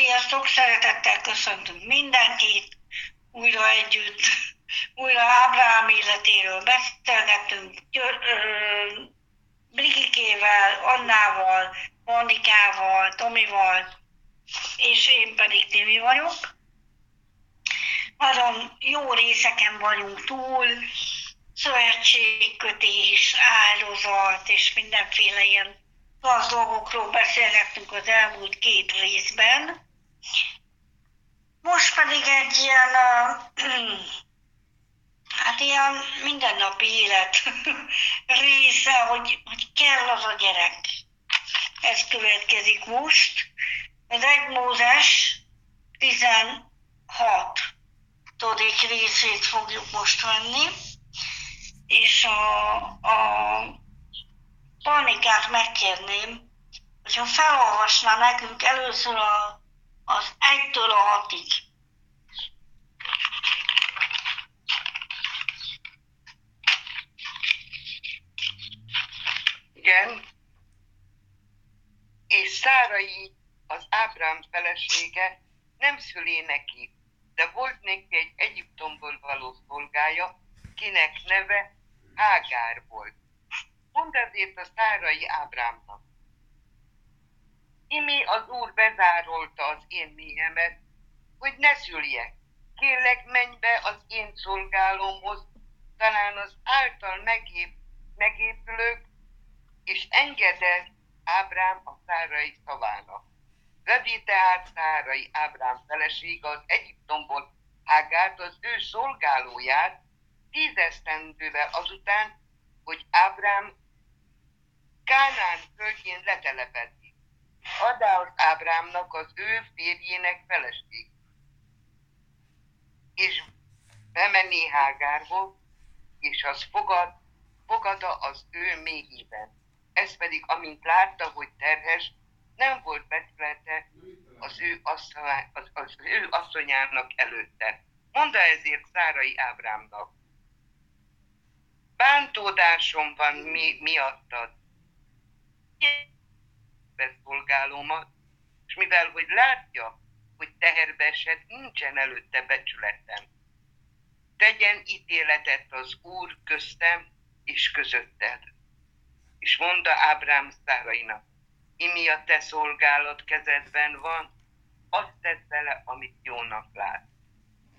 Sziasztok, szeretettel köszöntünk mindenkit, újra együtt, újra Ábrám életéről beszélgetünk, Brigikével, Annával, Monikával, Tomival, és én pedig Timi vagyok. Nagyon jó részeken vagyunk túl, szövetségkötés, áldozat és mindenféle ilyen az dolgokról beszélgettünk az elmúlt két részben. Most pedig egy ilyen, hát ilyen mindennapi élet része, hogy, hogy kell az a gyerek. Ez következik most. Az egy Mózes 16 egy részét fogjuk most venni, és a, a Panikát megkérném, hogyha felolvasná nekünk először a, az egytől a hatig. Igen. És Szárai, az Ábrám felesége, nem szülé neki, de volt neki egy Egyiptomból való szolgája, kinek neve Hágár volt Mondd ezért a szárai Ábrámnak. Imi az Úr bezárolta az én méhemet, hogy ne szüljek. Kérlek, menj be az én szolgálomhoz, talán az által megép, megépülök, és engedett Ábrám a szárai szavának. Vedi tehát szárai Ábrám felesége az Egyiptomból Hágárt, az ő szolgálóját, tízesztendővel azután, hogy Ábrám Kánán földjén letelepedni. Adá az Ábrámnak az ő férjének feleség. És bemenné Hágárból, és az fogad, fogada az ő méhében. Ez pedig, amint látta, hogy terhes, nem volt becsülete az ő, asszony, az, az ő asszonyának előtte. Mondta ezért Szárai Ábrámnak. Bántódásom van mi, miattad, szolgálómat, és mivel hogy látja, hogy teherbe esett, nincsen előtte becsületem. Tegyen ítéletet az Úr köztem és közötted. És mondta Ábrám szárainak, imi a te szolgálat kezedben van, azt tedd vele, amit jónak lát.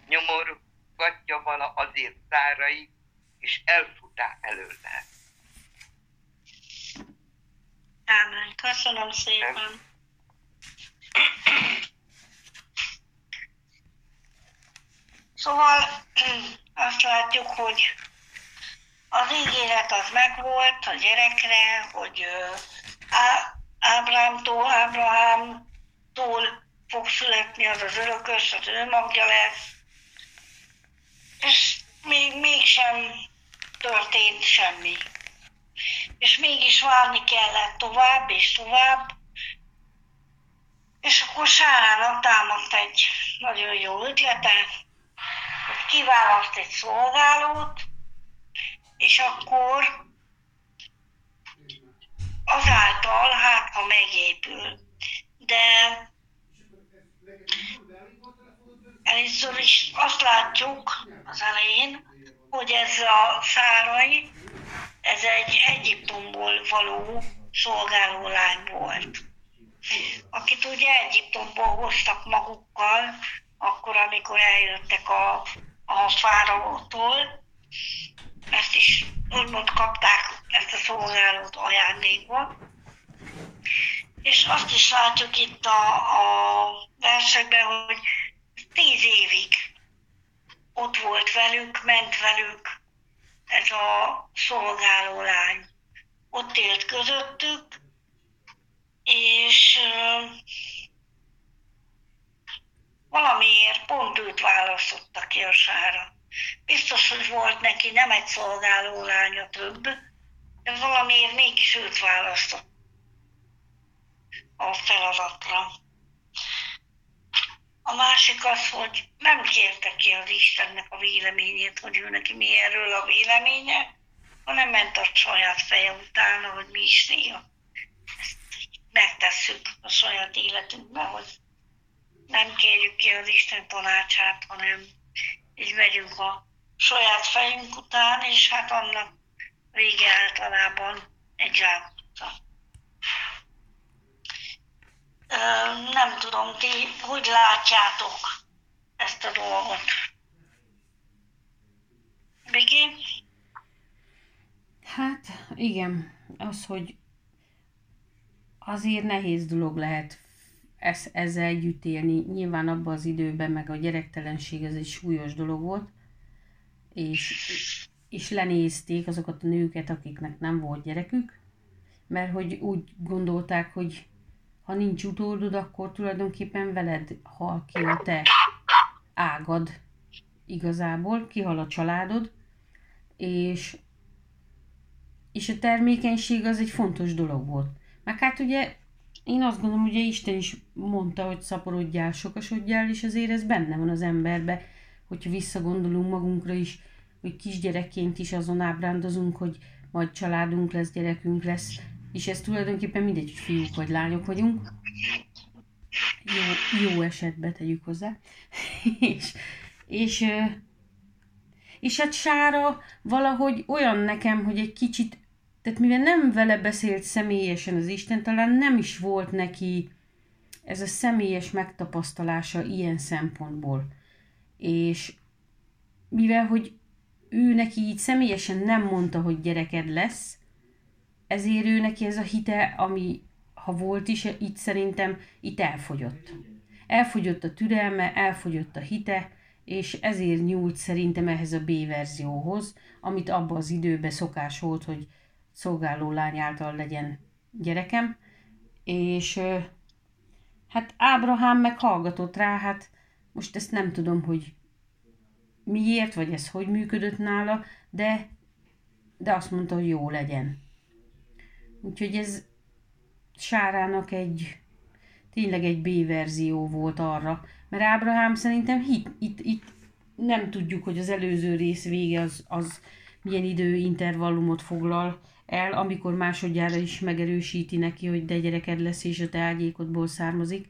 Nyomorgatja vala azért szárai, és elfutá előle. Ámen. Köszönöm szépen. Szóval azt látjuk, hogy az ígéret az megvolt a gyerekre, hogy Ábrámtól, Ábrahámtól fog születni az az örökös, az ő magja lesz. És még mégsem történt semmi és mégis várni kellett tovább és tovább, és akkor Sárának támadt egy nagyon jó ötlete, hogy kiválaszt egy szolgálót, és akkor azáltal, hát ha megépül. De először is azt látjuk az elején, hogy ez a szárai ez egy Egyiptomból való szolgáló lány volt, akit ugye Egyiptomból hoztak magukkal, akkor, amikor eljöttek a, a fáraótól, ezt is úgymond kapták ezt a szolgálót ajándékba. És azt is látjuk itt a, a versekben, hogy tíz évig ott volt velük, ment velük, ez a szolgáló lány. Ott élt közöttük, és valamiért pont őt választotta ki a sára. Biztos, hogy volt neki nem egy szolgáló lánya több, de valamiért mégis őt választott a feladatra. A másik az, hogy nem kérte ki az Istennek a véleményét, hogy ő neki mi erről a véleménye, hanem ment a saját feje utána, hogy mi is néha megtesszük a saját életünkben, hogy nem kérjük ki az Isten tanácsát, hanem így megyünk a saját fejünk után, és hát annak vége általában egy zsákutca. Nem tudom, ti hogy látjátok ezt a dolgot? Bigi? Hát igen, az, hogy azért nehéz dolog lehet ez, ezzel együtt élni. Nyilván abban az időben meg a gyerektelenség ez egy súlyos dolog volt, és, és lenézték azokat a nőket, akiknek nem volt gyerekük, mert hogy úgy gondolták, hogy ha nincs utódod, akkor tulajdonképpen veled hal ki a te ágad igazából, kihal a családod, és, és a termékenység az egy fontos dolog volt. Meg hát ugye én azt gondolom, hogy Isten is mondta, hogy szaporodjál, sokasodjál, és azért ez benne van az emberbe, hogyha visszagondolunk magunkra is, hogy kisgyerekként is azon ábrándozunk, hogy majd családunk lesz, gyerekünk lesz, és ez tulajdonképpen mindegy, hogy fiúk vagy lányok vagyunk. Jó, jó esetben tegyük hozzá. és, és, és hát Sára valahogy olyan nekem, hogy egy kicsit tehát mivel nem vele beszélt személyesen az Isten, talán nem is volt neki ez a személyes megtapasztalása ilyen szempontból. És mivel, hogy ő neki így személyesen nem mondta, hogy gyereked lesz, ezért ő neki ez a hite, ami ha volt is, itt szerintem itt elfogyott. Elfogyott a türelme, elfogyott a hite, és ezért nyúlt szerintem ehhez a B verzióhoz, amit abban az időben szokás volt, hogy szolgáló lány által legyen gyerekem, és hát Ábrahám meg hallgatott rá, hát most ezt nem tudom, hogy miért, vagy ez hogy működött nála, de, de azt mondta, hogy jó legyen. Úgyhogy ez Sárának egy, tényleg egy B-verzió volt arra, mert Ábrahám szerintem hit, itt, itt nem tudjuk, hogy az előző rész vége az, az milyen időintervallumot foglal, el, amikor másodjára is megerősíti neki, hogy de gyereked lesz, és a te ágyékodból származik.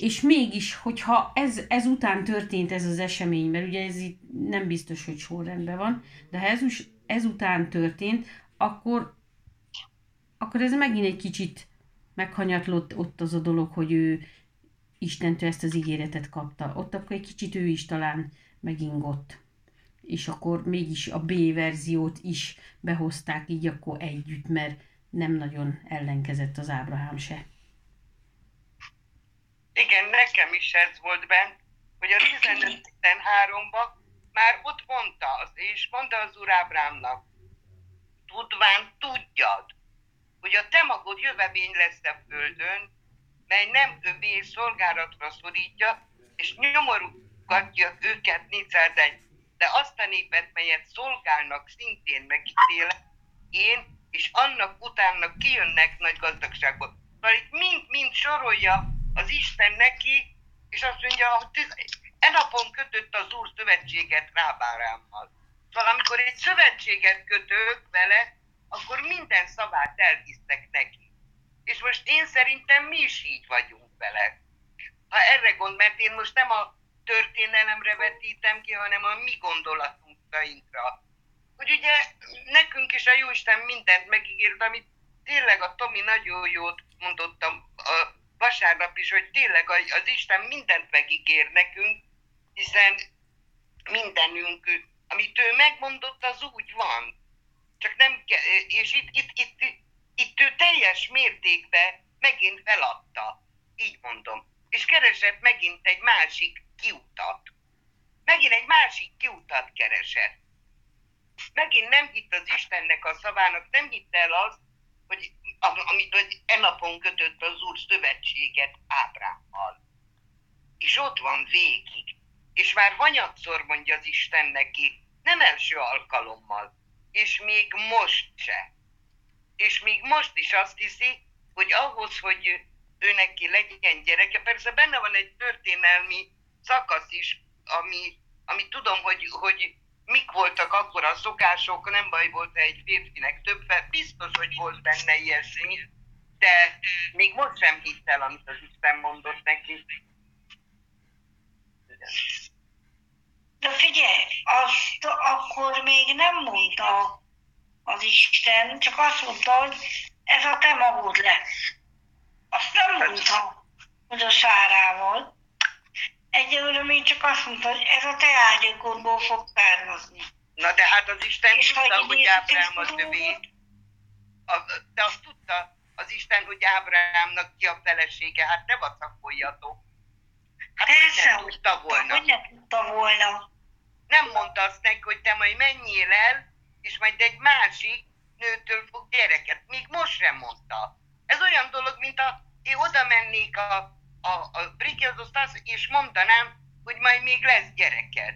És mégis, hogyha ez, ez után történt ez az esemény, mert ugye ez itt nem biztos, hogy sorrendben van, de ha ez, ez után történt, akkor, akkor ez megint egy kicsit meghanyatlott ott az a dolog, hogy ő Istentől ezt az ígéretet kapta. Ott akkor egy kicsit ő is talán megingott és akkor mégis a B verziót is behozták így akkor együtt, mert nem nagyon ellenkezett az Ábrahám se. Igen, nekem is ez volt benne, hogy a 15-13-ban már ott mondta, az, és mondta az úr Ábrámnak, tudván tudjad, hogy a te magod jövevény lesz a földön, mely nem övé szolgálatra szorítja, és nyomorúgatja őket 401 de azt a népet, melyet szolgálnak, szintén megítél, én, és annak utána kijönnek nagy gazdagságból. Szóval itt mind-mind sorolja az Isten neki, és azt mondja, hogy e napon kötött az Úr szövetséget Rábárámmal. Szóval amikor egy szövetséget kötök vele, akkor minden szavát elhisznek neki. És most én szerintem mi is így vagyunk vele. Ha erre gond, mert én most nem a történelemre vetítem ki, hanem a mi gondolatunkra. Hogy ugye nekünk is a Jóisten mindent megígért, amit tényleg a Tomi nagyon jót mondottam a vasárnap is, hogy tényleg az Isten mindent megígér nekünk, hiszen mindenünk, amit ő megmondott, az úgy van. Csak nem, és itt, itt, itt, itt ő teljes mértékben megint feladta. Így mondom. És keresett megint egy másik kiutat. Megint egy másik kiutat keresett. Megint nem hitt az Istennek a szavának, nem hitt el az, hogy amit hogy e napon kötött az Úr szövetséget Ábrámmal. És ott van végig. És már hanyatszor mondja az Isten neki, nem első alkalommal, és még most se. És még most is azt hiszi, hogy ahhoz, hogy ő neki legyen gyereke, persze benne van egy történelmi szakasz is, ami, ami tudom, hogy, hogy mik voltak akkor a szokások, nem baj volt egy férfinek több biztos, hogy volt benne ilyesmi, de még most sem hitt amit az Isten mondott neki. De figyelj, azt akkor még nem mondta az Isten, csak azt mondta, hogy ez a te magod lesz. Azt nem mondta, hogy a sárával. Egyelőre még csak azt mondta, hogy ez a te ágyukodból fog származni. Na de hát az Isten És tudta, hogy Ábrám az övé. De azt tudta az Isten, hogy Ábrámnak ki a felesége. Hát ne vacakoljatok. Hát Persze, nem tudta volna. hogy ne tudta volna. Nem mondta azt neki, hogy te majd menjél el, és majd egy másik nőtől fog gyereket. Még most sem mondta. Ez olyan dolog, mint a én oda mennék a, a, a Brigiadhoz, és mondanám, hogy majd még lesz gyereked.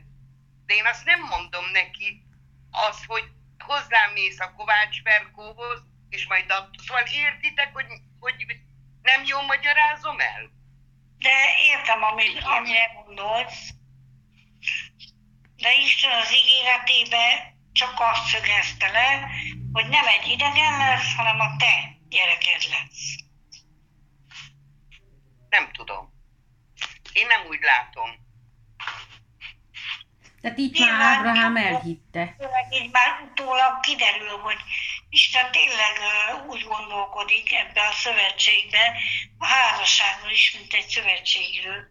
De én azt nem mondom neki, az, hogy hozzám mész a Kovács Ferkóhoz, és majd a... Szóval értitek, hogy, hogy nem jól magyarázom el? De értem, amit, amire gondolsz. De Isten az ígéretébe csak azt szögezte le, hogy nem egy idegen lesz, hanem a te gyereked lesz. Nem tudom. Én nem úgy látom. Tehát itt Nyilván már Ábrahám elhitte. Így már utólag kiderül, hogy Isten tényleg úgy gondolkodik ebbe a szövetségbe, a házasságról is, mint egy szövetségről,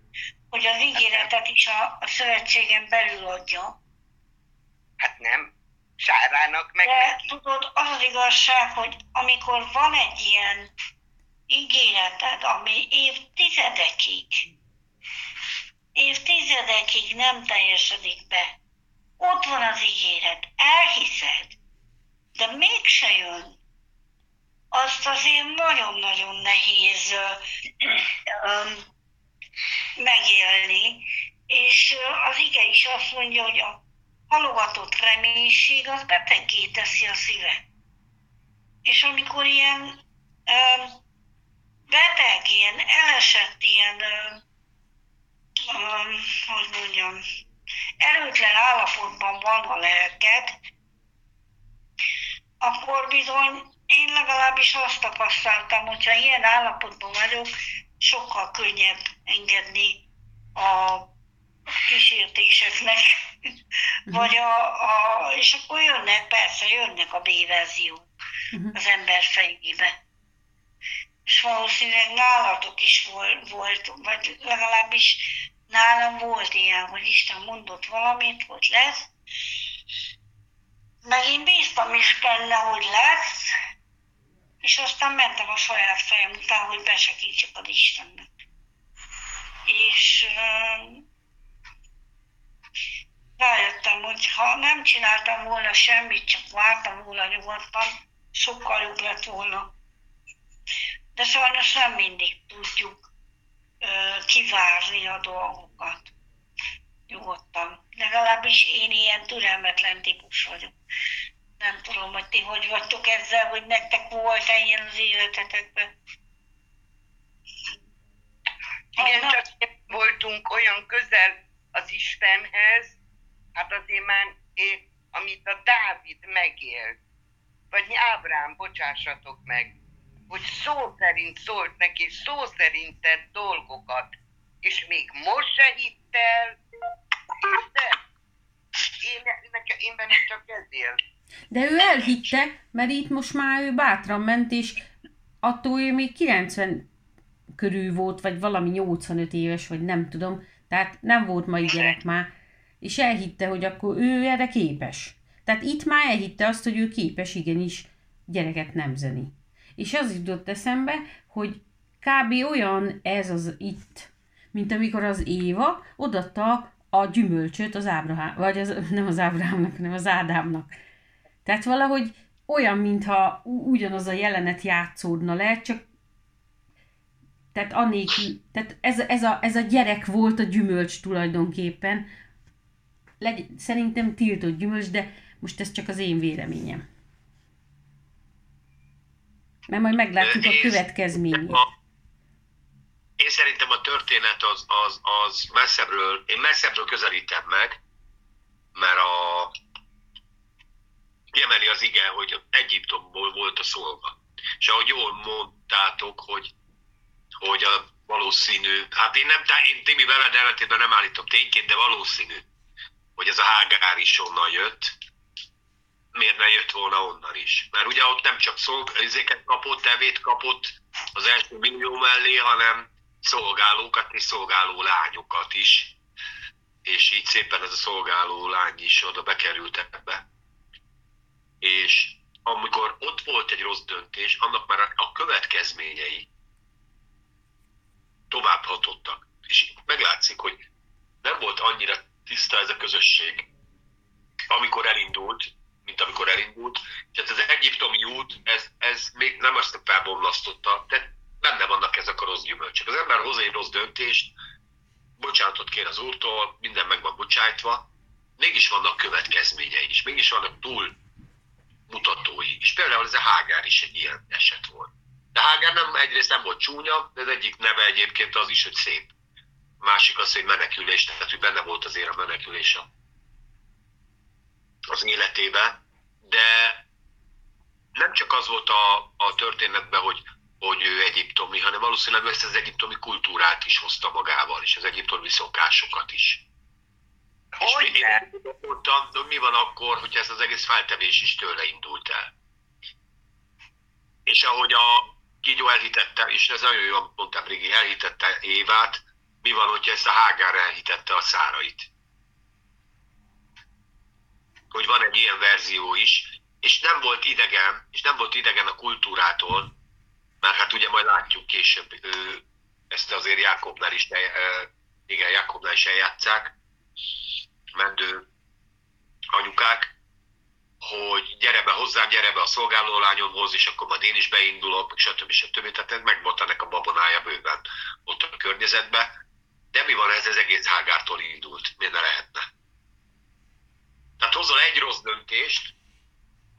hogy az ígéretet is a, a szövetségen belül adja. Hát nem. Sárának meg De neki. tudod, az az igazság, hogy amikor van egy ilyen ígéreted, ami évtizedekig, évtizedekig nem teljesedik be, ott van az ígéret, elhiszed, de mégse jön, azt azért nagyon-nagyon nehéz megélni, és az ige is azt mondja, hogy a halogatott reménység az beteggé teszi a szívet. És amikor ilyen ö, beteg, ilyen elesett, ilyen, ö, hogy mondjam, erőtlen állapotban van a lelked, akkor bizony én legalábbis azt tapasztaltam, hogyha ilyen állapotban vagyok, sokkal könnyebb engedni a kísértéseknek, vagy a, a, és akkor jönnek, persze jönnek a B-verziók Mhm. az ember fejébe. És valószínűleg nálatok is volt, volt, vagy legalábbis nálam volt ilyen, hogy Isten mondott valamit, hogy lesz, meg én bíztam is benne, hogy lesz, és aztán mentem a saját fejem után, hogy besegítsek az Istennek. És rájöttem, hogy ha nem csináltam volna semmit, csak vártam volna nyugodtan, sokkal jobb lett volna. De sajnos nem mindig tudjuk kivárni a dolgokat nyugodtan. Legalábbis én ilyen türelmetlen típus vagyok. Nem tudom, hogy ti hogy vagytok ezzel, hogy nektek volt-e ilyen az életetekben. Igen, csak voltunk olyan közel az Istenhez, hát azért már, eh, amit a Dávid megélt, vagy Ábrám, bocsássatok meg, hogy szó szerint szólt neki, szó szerint tett dolgokat, és még most se hitt el, Isten, én, nekem, én bennem csak ezért. De ő elhitte, mert itt most már ő bátran ment, és attól ő még 90 körül volt, vagy valami 85 éves, vagy nem tudom. Tehát nem volt mai gyerek már. És elhitte, hogy akkor ő erre képes. Tehát itt már elhitte azt, hogy ő képes igenis gyereket nemzeni. És az jutott eszembe, hogy kb. olyan ez az itt, mint amikor az Éva odatta a gyümölcsöt az Ábrahám, vagy az, nem az Ábrahámnak, hanem az Ádámnak. Tehát valahogy olyan, mintha ugyanaz a jelenet játszódna le, csak tehát annélkül, tehát ez, ez, a, ez a gyerek volt a gyümölcs tulajdonképpen. Legy, szerintem tiltott gyümölcs, de most ez csak az én véleményem. Mert majd meglátjuk a Én- következményét. Én szerintem a történet az, az, az messzebbről, én messzebbről közelítem meg, mert a, kiemeli az ige, hogy Egyiptomból volt a szolga. És ahogy jól mondtátok, hogy, hogy a valószínű, hát én nem, én Timi veled ellentétben nem állítom tényként, de valószínű, hogy ez a Hágár is onnan jött, miért ne jött volna onnan is? Mert ugye ott nem csak szolgálózéket kapott, tevét kapott az első millió mellé, hanem szolgálókat és szolgáló lányokat is. És így szépen ez a szolgáló lány is oda bekerült ebbe. És amikor ott volt egy rossz döntés, annak már a következményei tovább hatottak. És meglátszik, hogy nem volt annyira tiszta ez a közösség, amikor elindult, mint amikor elindult. Tehát az egyiptomi út, ez, ez még nem azt felbomlasztotta, de benne vannak ezek a rossz gyümölcsök. Az ember hoz egy rossz döntést, bocsánatot kér az úrtól, minden meg van bocsájtva, mégis vannak következményei is, mégis vannak túl mutatói. És például ez a Hágár is egy ilyen eset volt. De Hágár nem, egyrészt nem volt csúnya, de az egyik neve egyébként az is, hogy szép. A másik az, hogy menekülés, tehát hogy benne volt azért a menekülés a, az életébe, de nem csak az volt a, a történetben, hogy, hogy ő egyiptomi, hanem valószínűleg ezt az egyiptomi kultúrát is hozta magával, és az egyiptomi szokásokat is. Hogy és én mondtam, hogy mi van akkor, hogyha ez az egész feltevés is tőle indult el. És ahogy a Kígyó elhitette, és ez nagyon jó, mondtam régi, elhitette Évát, mi van, hogyha ezt a Hágár elhitette a szárait hogy van egy ilyen verzió is, és nem volt idegen, és nem volt idegen a kultúrától, mert hát ugye majd látjuk később, ő, ezt azért Jákobnál is, igen, Jákobnál is eljátszák, mendő anyukák, hogy gyere be hozzám, gyere be a szolgálólányomhoz, és akkor majd én is beindulok, stb. stb. Tehát megvolt ennek a babonája bőven ott a környezetben. De mi van ez, ez egész Hágártól indult? Miért ne lehetne? Tehát hozol egy rossz döntést,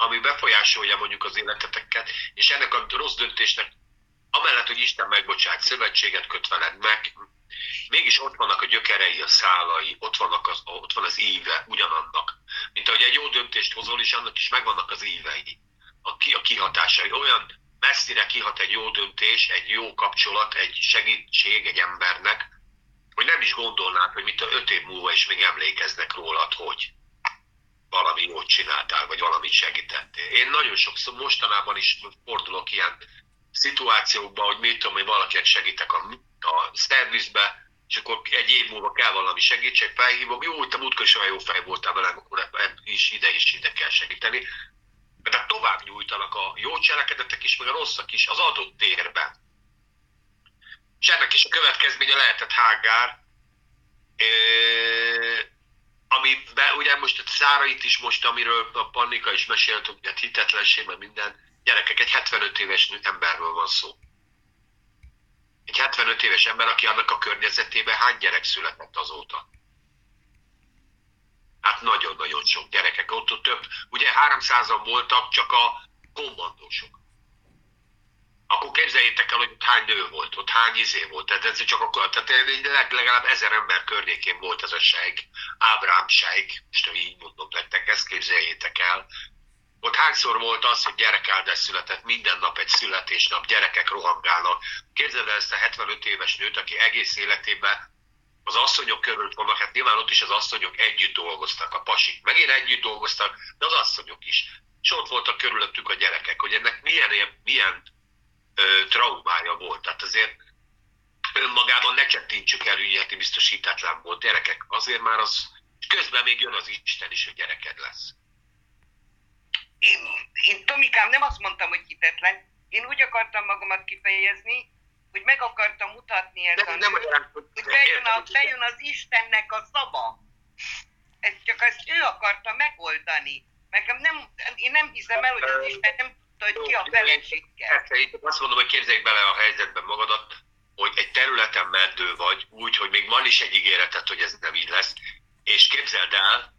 ami befolyásolja mondjuk az életeteket, és ennek a rossz döntésnek, amellett, hogy Isten megbocsát, szövetséget köt veled meg, mégis ott vannak a gyökerei, a szálai, ott, vannak az, ott van az íve ugyanannak. Mint ahogy egy jó döntést hozol, és annak is megvannak az ívei, a, ki, a kihatásai. Olyan messzire kihat egy jó döntés, egy jó kapcsolat, egy segítség egy embernek, hogy nem is gondolnád, hogy mit a öt év múlva is még emlékeznek rólad, hogy valami jót csináltál, vagy valamit segítettél. Én nagyon sokszor mostanában is fordulok ilyen szituációkban, hogy mit tudom, hogy valakinek segítek a, a szervizbe, és akkor egy év múlva kell valami segítség, felhívom, jó, te múltkor is olyan jó fej voltál velem, akkor is ide is ide kell segíteni. De tovább nyújtanak a jó cselekedetek is, meg a rosszak is az adott térben. És ennek is a következménye lehetett Hágár, amiben ugye most a szárait is most, amiről a Pannika is mesélt, hogy a hitetlenség, mert minden, gyerekek, egy 75 éves emberről van szó. Egy 75 éves ember, aki annak a környezetében hány gyerek született azóta? Hát nagyon-nagyon sok gyerekek. Ott, ott több, ugye 300-an voltak csak a kommandósok akkor képzeljétek el, hogy hány nő volt, ott hány izé volt. Tehát ez csak akkor, tehát legalább ezer ember környékén volt ez a sejk, Ábrám sejk, most így mondom nektek, ezt képzeljétek el. Ott hányszor volt az, hogy gyerekáldás született, minden nap egy születésnap, gyerekek rohangálnak. Képzeld el ezt a 75 éves nőt, aki egész életében az asszonyok körül vannak, hát nyilván ott is az asszonyok együtt dolgoztak, a pasik megint együtt dolgoztak, de az asszonyok is. És ott voltak körülöttük a gyerekek, hogy ennek milyen, milyen traumája volt. Tehát azért önmagában ne csettintsük el ügyeti biztosítatlan volt gyerekek. Azért már az, közben még jön az Isten is, hogy gyereked lesz. Én, én Tomikám nem azt mondtam, hogy hitetlen. Én úgy akartam magamat kifejezni, hogy meg akartam mutatni ezt nem, a nem olyan, hogy bejön, a, bejön az Istennek a szava. Ez csak ezt ő akarta megoldani. Nekem nem, én nem hiszem el, hogy az Isten nem hogy ki a feleséggel. Azt mondom, hogy képzeljük bele a helyzetben magadat, hogy egy területen meddő vagy, úgy, hogy még van is egy ígéretet, hogy ez nem így lesz, és képzeld el,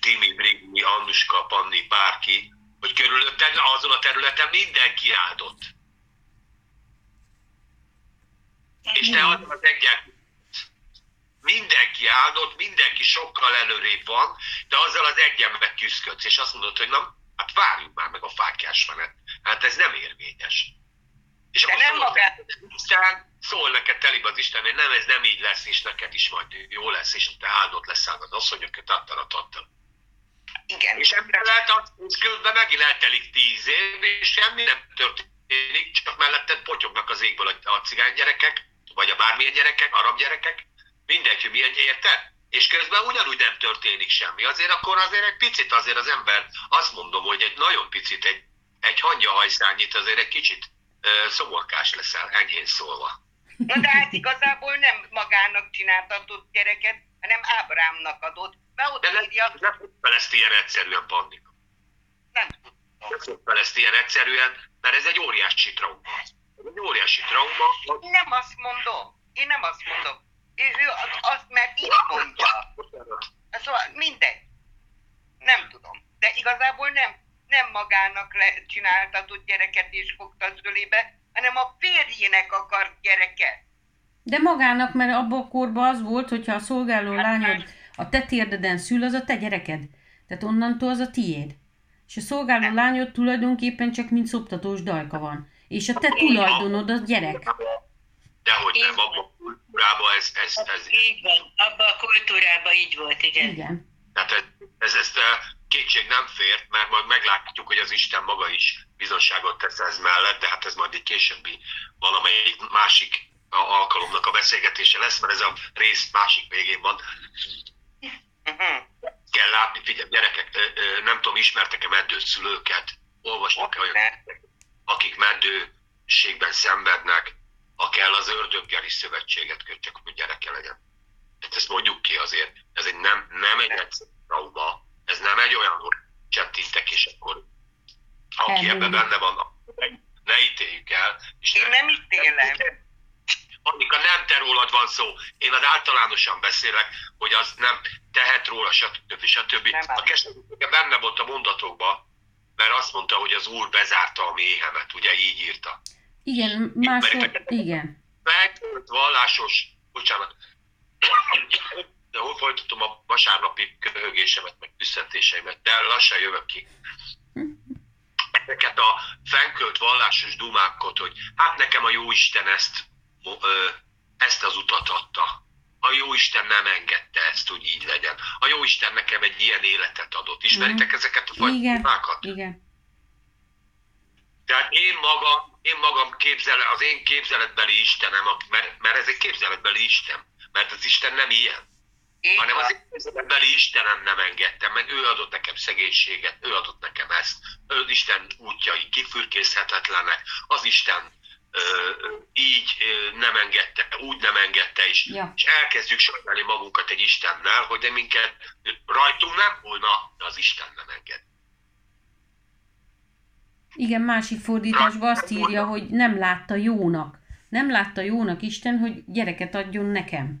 Timi, Brigni, Annuska, Panni, bárki, hogy körülötted azon a területen mindenki áldott. És te azon az egyen mindenki áldott, mindenki sokkal előrébb van, de azzal az egyen megküzdködsz, és azt mondod, hogy nem, Hát várjuk már meg a fákjás menet. Hát ez nem érvényes. És De nem magát- neked Isten, szól neked telibe az Isten, hogy nem, ez nem így lesz, és neked is majd jó lesz, és te áldott leszel az asszonyok, tattara, tattara. Igen. És emellett az, közben megint eltelik tíz év, és semmi nem történik, csak melletted potyognak az égből a, a cigány gyerekek, vagy a bármilyen gyerekek, arab gyerekek, mindegy, hogy milyen, érted? És közben ugyanúgy nem történik semmi. Azért akkor azért egy picit azért az ember, azt mondom, hogy egy nagyon picit, egy, egy hangyahajszányit azért egy kicsit ö, szomorkás leszel, enyhén szólva. Na de hát igazából nem magának csináltatott gyereket, hanem Ábrámnak adott. Mert De ott nem, írja, nem fel ezt ilyen egyszerűen, Pandika. nem Nem fog fel ezt ilyen egyszerűen, mert ez egy óriási trauma. Ez egy óriási trauma, Én nem azt mondom. Én nem azt mondom. És ő az- azt, mert így mondja. Szóval mindegy. Nem tudom. De igazából nem, nem magának le, csináltatott gyereket és fogta az ölébe, hanem a férjének akart gyereket. De magának, mert abban a korban az volt, hogyha a szolgáló Hát lányod a te térdeden szül, az a te gyereked. Tehát onnantól az a tiéd. És a szolgáló lányod tulajdonképpen csak mint szoptatós dajka van. És a te tulajdonod a gyerek. Dehogy nem, abban a kultúrában ez, ez, ez, Így van, abban a kultúrában így volt, igen. Igen. tehát ez, ez, ezt eh, kétség nem fért, mert majd meglátjuk, hogy az Isten maga is bizonságot tesz ez mellett, de hát ez majd egy későbbi valamelyik másik a- alkalomnak a beszélgetése lesz, mert ez a rész másik végén van. Uh-huh. Kell látni, figyelj, gyerekek, nem tudom, ismertek-e meddőszülőket, olvastak-e olyan, akik meddőségben szenvednek, a kell az ördöggel is szövetséget köt, csak hogy gyereke legyen. Hát ezt mondjuk ki azért, ez egy nem, nem egy egyszerű trauma, ez nem egy olyan, hogy csettintek, és akkor aki ebben benne van, ne ítéljük el. És Én nem ítélem. Annika, nem te rólad van szó. Én az általánosan beszélek, hogy az nem tehet róla, stb. stb. Nem. A keserűsége benne volt a mondatokban, mert azt mondta, hogy az úr bezárta a méhemet, ugye így írta. Igen, máshol, igen. Megvolt vallásos, bocsánat, de hol folytatom a vasárnapi köhögésemet, meg tüsszentéseimet, de lassan jövök ki. Ezeket a fenkölt vallásos dumákat, hogy hát nekem a Jóisten ezt, ö, ezt az utat adta. A Jóisten nem engedte ezt, hogy így legyen. A Jóisten nekem egy ilyen életet adott. Ismeritek ezeket a fajta dumákat? igen. Tehát én magam, én magam képzel, az én képzeletbeli Istenem, mert, mert ez egy képzeletbeli Isten, mert az Isten nem ilyen, Így hanem az én képzeletbeli Istenem nem engedtem, mert ő adott nekem szegénységet, ő adott nekem ezt, ő Isten útjai kifürkészhetetlenek, az Isten ö, így ö, nem engedte, úgy nem engedte, és, Ja. és elkezdjük sajnálni magunkat egy Istennel, hogy de minket rajtunk nem volna, de az Isten nem enged. Igen, másik fordításban azt írja, hogy nem látta jónak. Nem látta jónak Isten, hogy gyereket adjon nekem.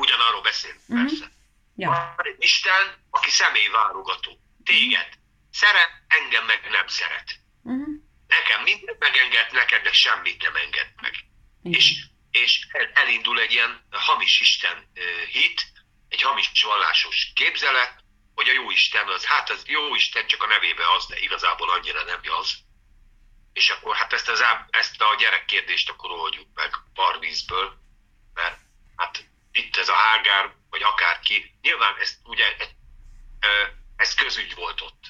Ugyanarról beszél, Mhm. persze. Ja, Van egy Isten, aki személyválogató. Téged szeret, engem meg nem szeret. uh-huh. Nekem mindent megenged, neked de semmit nem enged meg. És, igen. és el- elindul egy ilyen hamis Isten hit, egy hamis vallásos képzelet, hogy a jó Isten az, hát az jó Isten csak a nevébe az, de igazából annyira nem az. És akkor hát ezt, az, ezt a gyerekkérdést akkor oldjuk meg parvízből, mert hát itt ez a Hágár, vagy akárki, nyilván ezt ugye, ez közügy volt ott.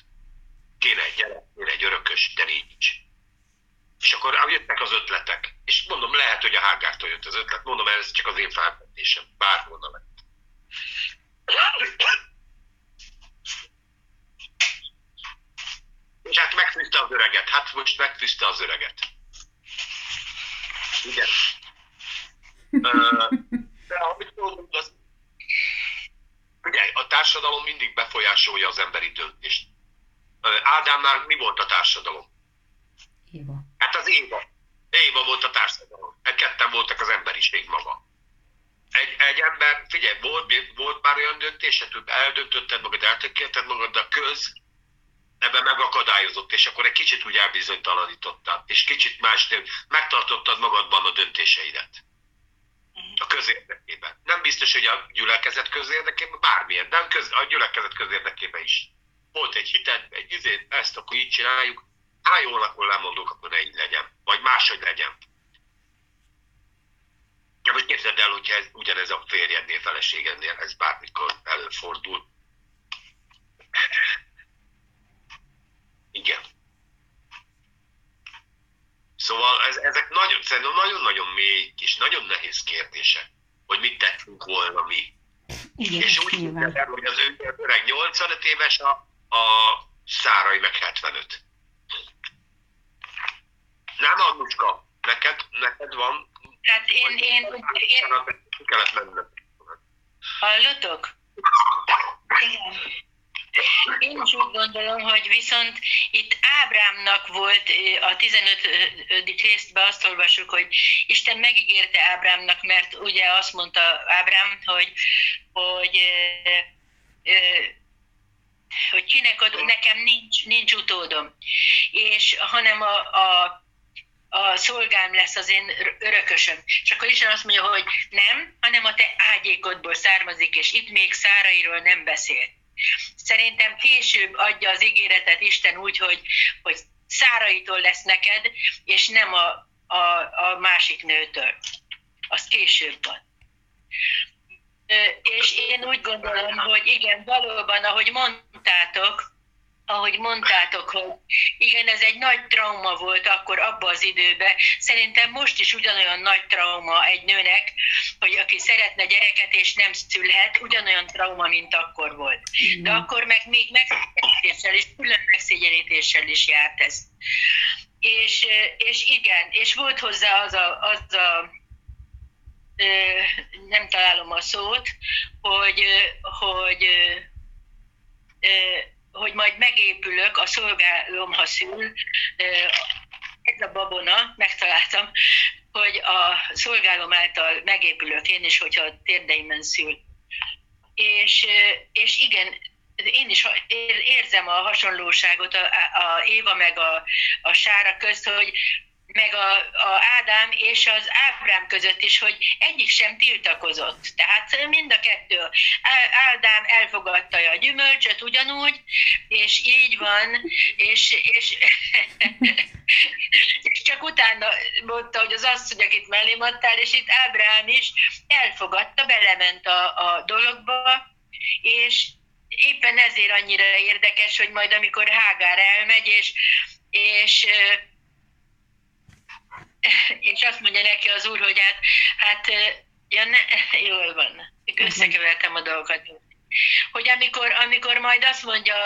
Kéne egy gyerek, kéne egy örökös, de nincs. És akkor jöttek az ötletek. És mondom, lehet, hogy a Hágártól jött az ötlet. Mondom, ez csak az én felvetésem. Bárhonnan lett. És hát megfűzte az öreget. Hát most megfűzte az öreget. Igen. De amit mondunk, az... Ugye, a társadalom mindig befolyásolja az emberi döntést. Ádámnál mi volt a társadalom? Éva. Hát az Éva. Éva volt a társadalom. E ketten voltak az emberiség maga. Egy, egy ember, figyelj, volt, volt már olyan döntésed, hogy eldöntötted magad, eltökélted magad, de a köz ebben megakadályozott, és akkor egy kicsit úgy elbizonytalanítottad, és kicsit más, megtartottad magadban a döntéseidet. A közérdekében. Nem biztos, hogy a gyülekezet közérdekében, bármilyen, a, köz, a gyülekezet közérdekében is. volt egy hited, egy izét, ezt akkor így csináljuk, hát jól, akkor lemondok, akkor ne így legyen. Vagy máshogy legyen. Ja, most képzeld el, hogyha ez, ugyanez a férjednél, feleségednél, ez bármikor előfordul. Igen. Szóval ez, ezek nagyon, szerintem nagyon-nagyon mély és nagyon nehéz kérdések, hogy mit tettünk volna mi. Igen, és úgy hiszem, hogy az ő öreg 85 éves, a, a Szárai meg 75. Nem, Annuska, neked, neked van? Hát én, én, én, Ki kellett menned. Hallottok? Igen. Én is úgy gondolom, hogy viszont itt Ábrámnak volt a 15. részben azt olvasjuk, hogy Isten megígérte Ábrámnak, mert ugye azt mondta Ábrám, hogy, hogy, hogy kinek ad, nekem nincs, nincs utódom, és hanem a, a a szolgám lesz az én örökösöm. És akkor Isten azt mondja, hogy nem, hanem a te ágyékodból származik, és itt még Szárairól nem beszélt. Szerintem később adja az ígéretet Isten úgy, hogy, hogy Száraitól lesz neked, és nem a, a, a másik nőtől. Az később van. És én úgy gondolom, hogy igen, valóban, ahogy mondtátok, ahogy mondtátok, hogy igen, ez egy nagy trauma volt akkor abban az időben. Szerintem most is ugyanolyan nagy trauma egy nőnek, hogy aki szeretne gyereket és nem szülhet, ugyanolyan trauma, mint akkor volt. De akkor meg még megszégyenítéssel és külön megszégyenítéssel is járt ez. És, és igen, és volt hozzá az a, az a nem találom a szót, hogy, hogy hogy majd megépülök, a szolgálom, ha szül, ez a babona, megtaláltam, hogy a szolgálom által megépülök én is, hogyha a térdeimen szül. És, és igen, én is érzem a hasonlóságot a, a Éva meg a, a Sára közt, hogy meg a, a Ádám és az Ábrám között is, hogy egyik sem tiltakozott. Tehát mind a kettő. Ádám elfogadta a gyümölcsöt ugyanúgy, és így van, és, és, és csak utána mondta, hogy az asszony, akit mellém adtál, és itt Ábrám is elfogadta, belement a, a dologba, és éppen ezért annyira érdekes, hogy majd amikor Hágár elmegy, és, és és azt mondja neki az úr, hogy hát, hát ja, ne, jól van, összekevertem a dolgokat. Hogy amikor, amikor majd azt mondja,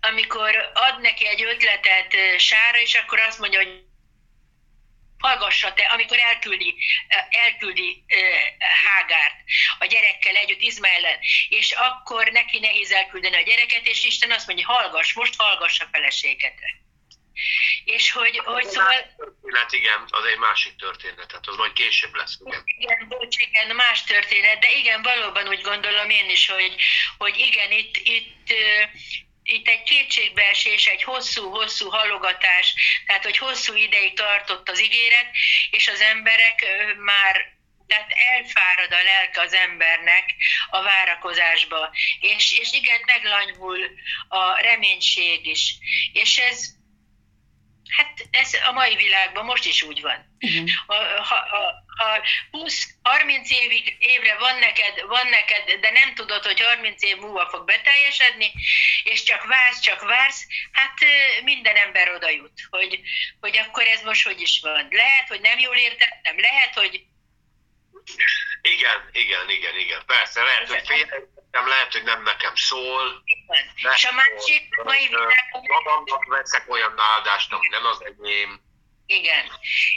amikor ad neki egy ötletet Sára, és akkor azt mondja, hogy hallgassa te, amikor elküldi, elküldi Hágárt a gyerekkel együtt Izmaelen, és akkor neki nehéz elküldeni a gyereket, és Isten azt mondja, hallgass, most hallgass a feleségedre. És hogy, hogy szóval, Történet, igen, az egy másik történet, tehát az majd később lesz. Igen. igen, bocs, igen, más történet, de igen, valóban úgy gondolom én is, hogy, hogy igen, itt, itt, itt egy kétségbeesés, egy hosszú-hosszú halogatás, tehát hogy hosszú ideig tartott az ígéret, és az emberek már tehát elfárad a lelke az embernek a várakozásba. És, és igen, meglanyhul a reménység is. És ez, hát ez a mai világban most is úgy van. Igen. Ha, ha, ha, ha 20-30 évig, évre van neked, van neked, de nem tudod, hogy 30 év múlva fog beteljesedni, és csak vársz, csak vársz, hát minden ember oda jut, hogy, hogy akkor ez most hogy is van. Lehet, hogy nem jól értettem, lehet, hogy igen, igen, igen, igen. Persze, lehet, hogy félreértettem, lehet, hogy nem nekem szól. És a másik mai világban... Magamnak veszek olyan áldást, ami nem az enyém. Igen.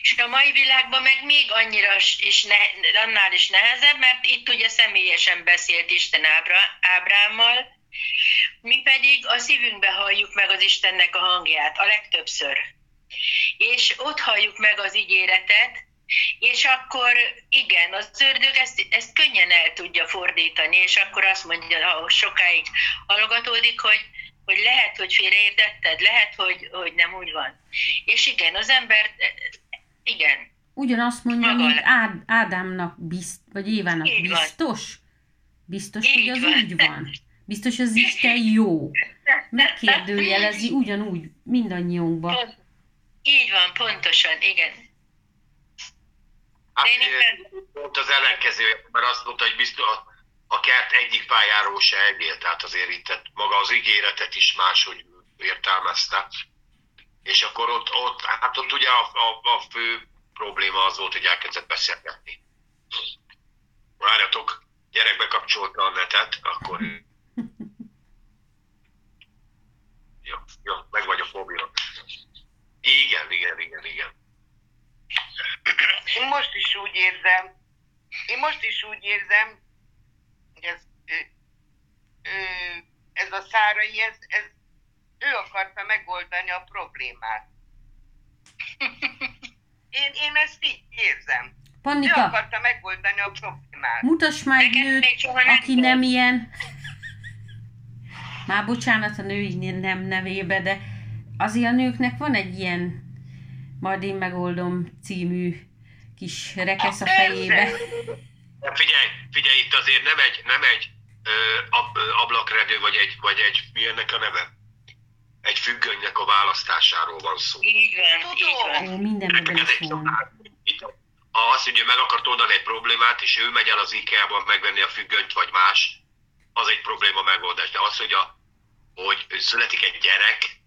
És a mai világban meg még annyira is ne, annál is nehezebb, mert itt ugye személyesen beszélt Isten Ábra, Ábrámmal, mi pedig a szívünkbe halljuk meg az Istennek a hangját, a legtöbbször. És ott halljuk meg az ígéretet, és akkor igen, az ördög ezt, ezt könnyen el tudja fordítani, és akkor azt mondja, ha sokáig hallgatódik, hogy, hogy lehet, hogy félreértetted, lehet, hogy, hogy nem úgy van. És igen, az ember, igen, Ugyanazt mondja, Maga mint Ád, Ádámnak bizt, vagy Évának Így van. biztos? Biztos, Így hogy az van. úgy van. Biztos az Isten jó. Megkérdőjelezi ugyanúgy mindannyiunkba. Pont, így van, pontosan, igen. Hát, Én pont az ellenkező, mert azt mondta, hogy biztos a, a kert egyik pályáról se egél, tehát azért itt maga az ígéretet is máshogy értelmezte. És akkor ott, ott hát ott ugye a, a, a fő probléma az volt, hogy elkezdett beszélgetni. Várjatok, gyerek bekapcsolta a netet, akkor... Jó, jó, meg vagyok mobilon. Igen, igen, igen, igen. Én most is úgy érzem, én most is úgy érzem, hogy ez, ö, ö, ez a szárai, ez, ez, ő akarta megoldani a problémát. Én, én ezt így érzem. Ő Pannika, akarta megoldani a problémát. mutass már egy Nekem nem aki volt. nem ilyen... Már bocsánat a női nem nevébe, de azért a nőknek van egy ilyen majd én megoldom című kis rekesz a fejébe. De Figyelj, figyelj, itt azért nem egy, nem egy ö, ab, ö, ablakredő, vagy egy, vagy egy, mi ennek a neve? Egy függönynek a választásáról van szó. Így van, így van. Ó, mindenbe Ez egy beleszólnak. család. Itt az, hogy ő meg akart oldani egy problémát, és ő megy el az IKEA-ban megvenni a függönyt, vagy más, az egy probléma megoldás. De az, hogy, a, hogy születik egy gyerek,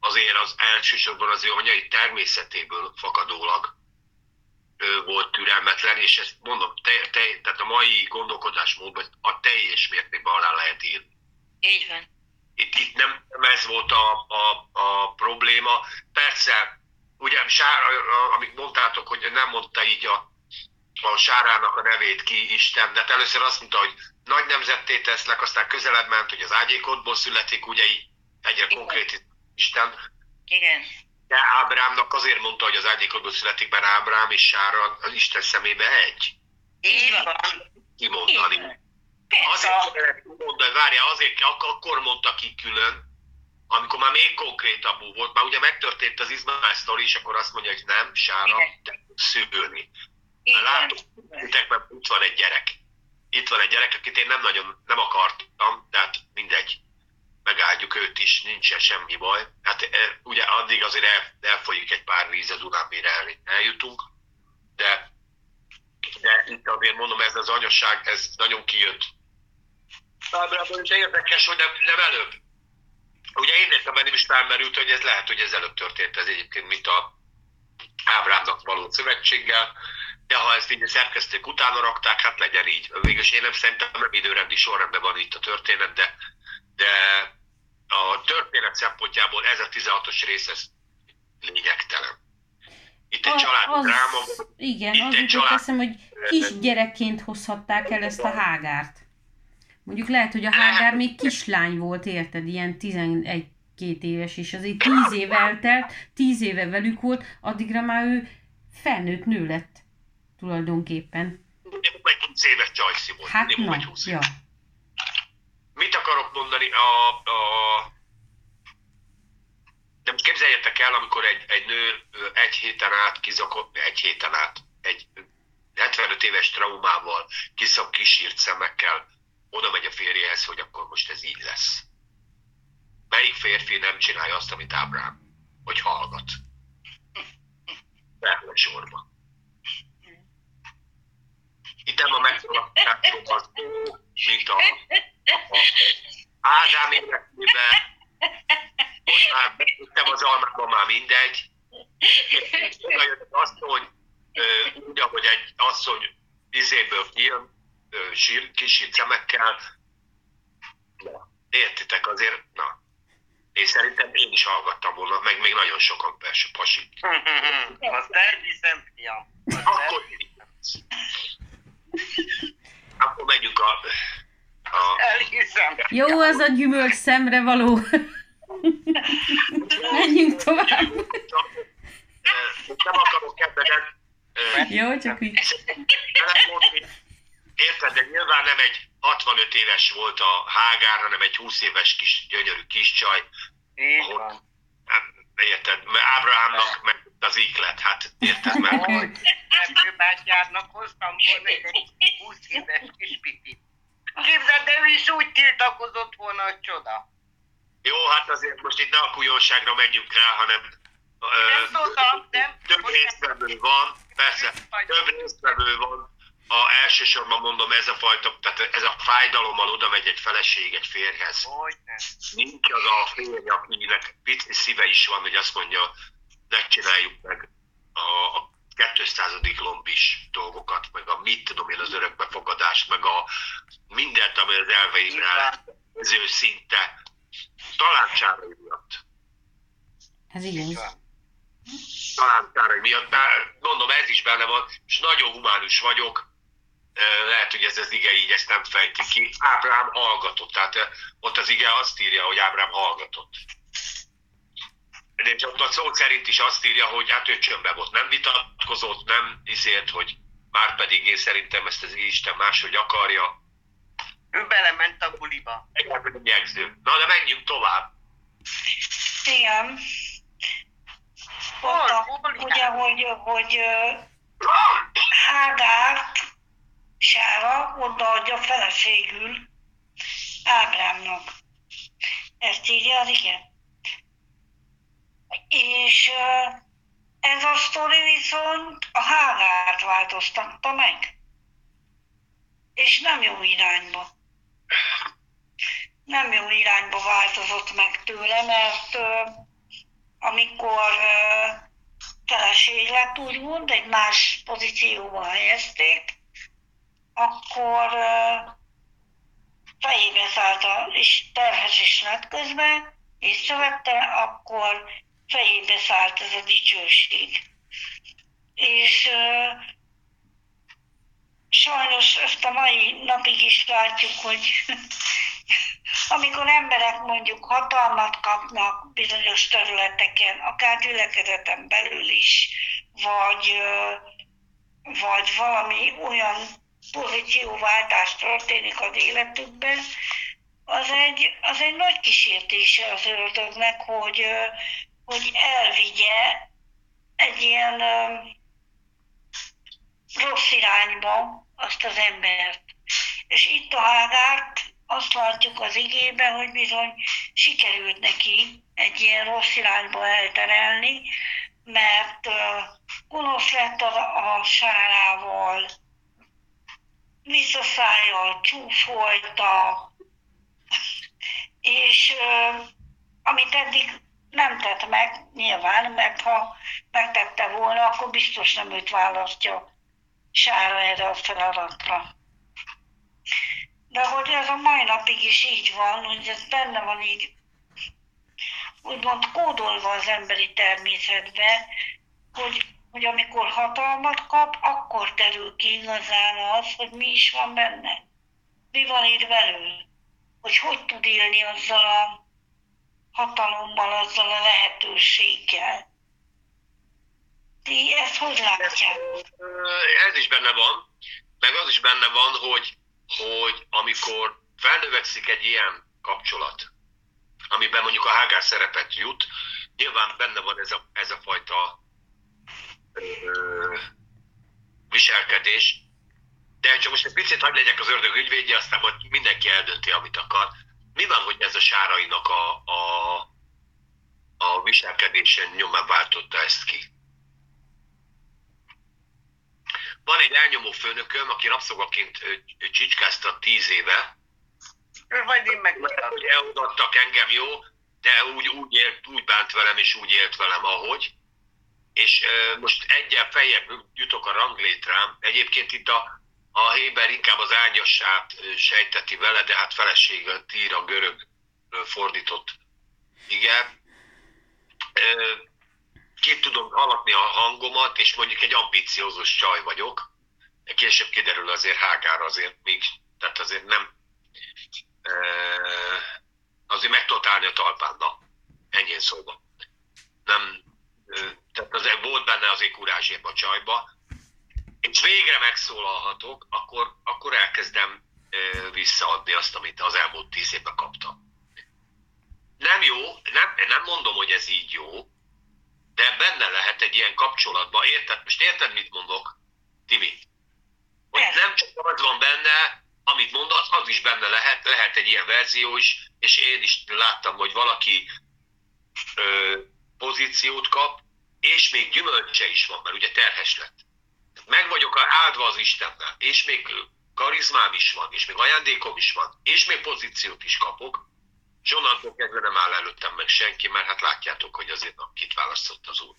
azért az elsősorban az ő anyai természetéből fakadólag ő volt türelmetlen, és ezt mondom, te, te, tehát a mai gondolkodásmódban a teljes mértékben alá lehet írni. Így van. Itt, itt nem, nem ez volt a, a, a probléma. Persze, ugye, Sár, amit mondtátok, hogy nem mondta így a, a Sárának a nevét ki Isten, de hát először azt mondta, hogy nagy nemzetté teszlek, aztán közelebb ment, hogy az ágyékodból születik, ugye így egyre konkrét Isten. Igen. De Ábrámnak azért mondta, hogy az ágyékodból születik, mert Ábrám és Sára az Isten szemébe egy. Így van. Kimondani. Azért kellett mondani, várjál, azért ak- akkor mondta ki külön, amikor már még konkrétabb volt, már ugye megtörtént az Izmael sztori, és akkor azt mondja, hogy nem, Sára, te szülni. Mert itt van egy gyerek. Itt van egy gyerek, akit én nem nagyon nem akartam, tehát mindegy. Megáldjuk őt is, nincsen semmi baj. Hát e, ugye addig azért el, elfolyik egy pár víz a Dunán, mire el, eljutunk, de, de itt azért mondom, ez az anyasság, ez nagyon kijött. Ábrában is érdekes, hogy nem, nem előbb. Ugye én nekem bennem is felmerült, hogy ez lehet, hogy ez előbb történt ez egyébként, mint a Ábrámnak való szövetséggel, de ha ezt így a szerkesztők utána rakták, hát legyen így. Végülis én nem szerintem nem időrendi sorrendben van itt a történet, de, de a történet szempontjából ez a 16-os rész, ez lényegtelen. Itt egy A- az, dráma, igen, Itt az egy család- eszem, hogy kisgyerekként hozhatták el ezt a hágárt. Mondjuk lehet, hogy a hágár még kislány volt, érted, ilyen 11-2 éves, és azért 10 év eltelt, 10 éve velük volt, addigra már ő felnőtt nő lett tulajdonképpen. minimum egy 20 éves csajszi volt. Hát minimum na, egy 20 ja. Mit akarok mondani? A, a... Most képzeljetek el, amikor egy, egy nő egy héten át kizakott, egy héten át, egy 75 éves traumával, kiszak kisírt szemekkel, oda megy a férjehez, hogy akkor most ez így lesz. Melyik férfi nem csinálja azt, amit Ábrám? Hogy hallgat? Behogy sorba. Itt nem a megszólalásról van szó, mint a, a Ádám életében, hogy már betudtam az almában már mindegy. Oda jött az asszony, úgy, ahogy egy asszony izéből ö, sír, kisírt szemekkel. Na, értitek azért, na. Én szerintem én is hallgattam volna, meg még nagyon sokan persze, pasik. Azt elhiszem, fiam. Akkor, akkor megyünk a, a elhiszem. Jó az a gyümölcs szemre való. Menjünk tovább. Nem akarok ebben Jó, csak úgy. Érted, de nyilván nem egy 65 éves volt a Hágár, hanem egy 20 éves kis gyönyörű kis csaj. Így Ahol, van. Hát, érted, mert Ábrahámnak meg az iklet, hát érted, mert Hogy Erdőbátyárnak hoztam volna egy 20 éves kis pitit. képzeld, de ő is úgy tiltakozott volna, hogy csoda. Jó, hát azért most itt ne a kujonságra menjünk rá, hanem ö, Nem szóltam, nem? több résztvevő van, persze, több résztvevő van. A elsősorban mondom, ez a fajta, tehát ez a fájdalommal oda megy egy feleség egy férhez. Hogy nem. Nincs az a férj, akinek pici szíve is van, hogy azt mondja, ne csináljuk meg a, a 200. lombis dolgokat, meg a mit tudom én, az örökbefogadást, meg a mindent, ami az elveimre ez ő szinte talán csárai miatt. Ez Így igaz. Károly miatt, bár mondom, ez is benne van, és nagyon humánus vagyok, lehet, hogy ez az ige így ezt nem fejti ki. Ábrám hallgatott, tehát ott az ige azt írja, hogy Ábrám hallgatott. De csak a szó szerint is azt írja, hogy hát ő csömbbe volt, nem vitatkozott, nem izért, hogy már pedig én szerintem ezt az Isten máshogy akarja. Ő belement a buliba. Egyáltalán jegyző. Na de menjünk tovább. Igen. Hol? Ott Hol ugye, hogy, hogy Hágárt Sára odaadja feleségül Ábrámnak. Ezt írja az igen. És ez a sztori viszont a Hágárt változtatta meg. És nem jó irányba. Nem jó irányba változott meg tőle, mert amikor feleség lett, úgymond, egy más pozícióba helyezték, akkor fejébe szállt, és terhes is lett közben, észrevette, akkor fejébe szállt ez a dicsőség. És sajnos ezt a mai napig is látjuk, hogy amikor emberek mondjuk hatalmat kapnak bizonyos területeken, akár gyülekezeten belül is, vagy, vagy valami olyan pozícióváltás történik az életükben, az egy, az egy nagy kísértése az ördögnek, hogy, hogy elvigye egy ilyen rossz irányba azt az embert. És itt a Hágárt azt látjuk az igében, hogy bizony sikerült neki egy ilyen rossz irányba elterelni, mert gonosz lett a, a sárával, visszaszájjal csúfolta, és amit eddig nem tett meg, nyilván, mert ha megtette volna, akkor biztos nem őt választja Sára erre a feladatra. De hogy ez a mai napig is így van, hogy ez benne van így, úgymond kódolva az emberi természetbe, hogy, hogy amikor hatalmat kap, akkor terül ki igazán az, hogy mi is van benne. Mi van itt belül. Hogy hogy tud élni azzal a hatalommal, azzal a lehetőséggel. Ti ezt hogy látjátok? Ez is benne van, meg az is benne van, hogy, hogy amikor felnövekszik egy ilyen kapcsolat, amiben mondjuk a Hágár szerepet jut, nyilván benne van ez a, ez a fajta viselkedés, de csak most egy picit hagyd legyek az ördög ügyvédje, aztán majd mindenki eldönti, amit akar. Mi van, hogy ez a Sárainak a, a, a viselkedésen nyomán váltotta ezt ki? Van egy elnyomó főnököm, aki rabszolgaként ö, ö, csicskázta tíz éve, majd én megmutatom. elmutattak engem jó, de úgy, úgy, élt, úgy bánt velem, és úgy élt velem, ahogy. És most egyen feljebb jutok a ranglétrám. Egyébként itt a, a Héber inkább az ágyassát ö, sejteti vele, de hát feleséget ír a görög fordított. Igen. Ki tudom hallatni a hangomat, és mondjuk egy ambiciózus csaj vagyok. Később kiderül azért Hágár azért még, tehát azért nem, azért meg tudott állni a talpán, na, ennyi szóba. Nem, tehát azért volt benne azért kurázs ebbe a csajba, és végre megszólalhatok, akkor, akkor elkezdem visszaadni azt, amit az elmúlt tíz évben kaptam. Nem jó, nem, nem mondom, hogy ez így jó, de benne lehet egy ilyen kapcsolatban, érted? Most érted, mit mondok, Timi? Hogy nem csak az van benne, amit mondasz, az is benne lehet, lehet egy ilyen verzió is, és én is láttam, hogy valaki ö, pozíciót kap, és még gyümölcse is van, mert ugye terhes lett. Meg vagyok áldva az Istennel, és még karizmám is van, és még ajándékom is van, és még pozíciót is kapok, és onnantól kezdve nem áll előttem meg senki, mert hát látjátok, hogy azért nem kit választott az úr.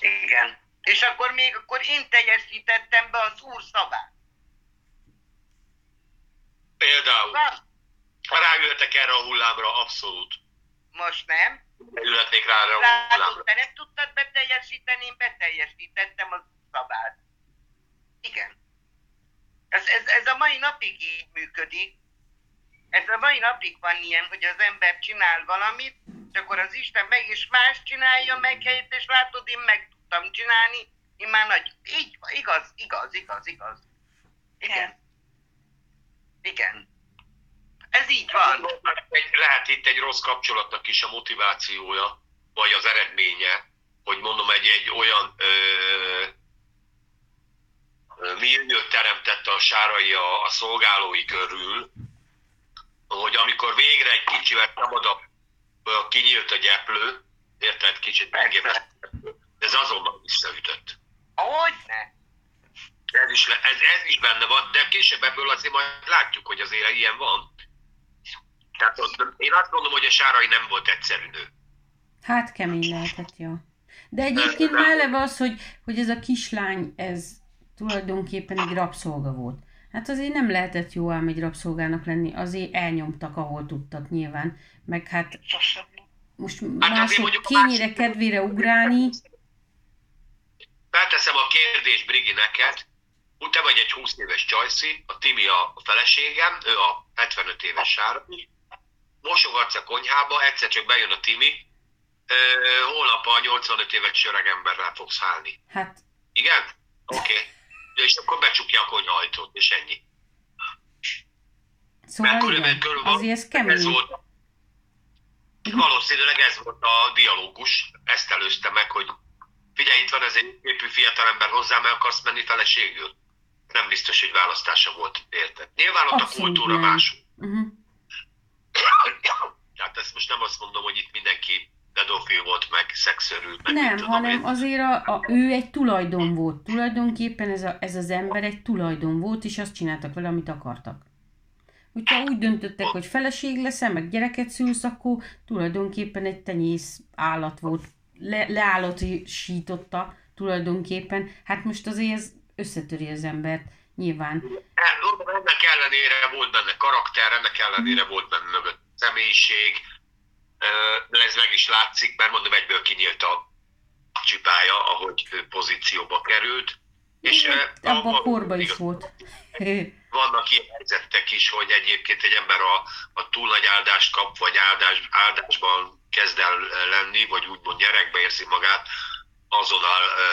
Igen. És akkor még akkor én teljesítettem be az úr szavát. Például, Van? ráültek erre a hullámra, abszolút. Most nem. Ülhetnék rá erre a hullámra. te nem tudtad beteljesíteni, én beteljesítettem az úr szavát. Igen. Ez, ez, ez a mai napig így működik. Ez a mai napig van ilyen, hogy az ember csinál valamit, és akkor az Isten meg is más csinálja meg helyett, és látod, én meg tudtam csinálni, én már nagy... Így van, igaz, igaz, igaz, igaz. Igen. Igen. Ez így van. Lehet itt egy rossz kapcsolatnak is a motivációja, vagy az eredménye, hogy mondom, egy, egy olyan ö, milliót teremtette a sárai a, a szolgálói körül, hogy amikor végre egy kicsivel szabadabb kinyílt a gyeplő, érted, kicsit megébresztett, ez azonnal visszaütött. Hogyne? Ez is, le- ez, ez is benne van, de később ebből azért majd látjuk, hogy azért ilyen van. Tehát én azt mondom, hogy a Sárai nem volt egyszerű nő. Hát kemény lehetett, ja. De egyébként már eleve az, hogy, hogy ez a kislány, ez tulajdonképpen egy rabszolga volt. Hát azért nem lehetett jó ám egy rabszolgának lenni, azért elnyomtak, ahol tudtak nyilván. Meg hát most azért mások kényére, kedvére ugrálni, Felteszem a kérdést, Brigi, neked. Te vagy egy 20 éves csajszi, a Timi a feleségem, ő a 75 éves Sárai. Mosogatsz a konyhába, egyszer csak bejön a Timi, holnap a 85 éves öreg emberrel fogsz állni. hát Igen? Oké. Okay. És akkor becsukja a konyhajtót, és ennyi. szóval körülbelül- igen, körülbelül azért ez Ez kemény. volt, valószínűleg ez volt a dialógus, ezt előzte meg, hogy figyelj, itt van ez egy képű fiatalember, hozzá meg akarsz menni feleségül? Nem biztos, hogy választása volt, érted? Nyilván ott Abszolút a kultúra nem. más. Uh-huh. Ezt most nem azt mondom, hogy itt mindenki pedofil volt, meg szexörül, meg Nem, tudom hanem én. azért a, a, ő egy tulajdon volt. Tulajdonképpen ez, a, ez az ember egy tulajdon volt, és azt csináltak vele, amit akartak. Hogyha úgy döntöttek, hogy feleség leszel, meg gyereket szülsz, akkor tulajdonképpen egy tenyész állat volt. Le, leállatosította tulajdonképpen. Hát most azért ez összetöri az embert, nyilván. Hát, Ennek ellenére volt benne karakter, ennek ellenére volt benne mögött személyiség, de ez meg is látszik, mert mondom, egyből kinyílt a csipája, ahogy pozícióba került. És Abban a korba is volt. Vannak ilyen helyzetek is, hogy egyébként egy ember a, a túl nagy áldást kap, vagy áldás, áldásban kezd el lenni, vagy úgymond gyerekbe érzi magát, azonnal ö,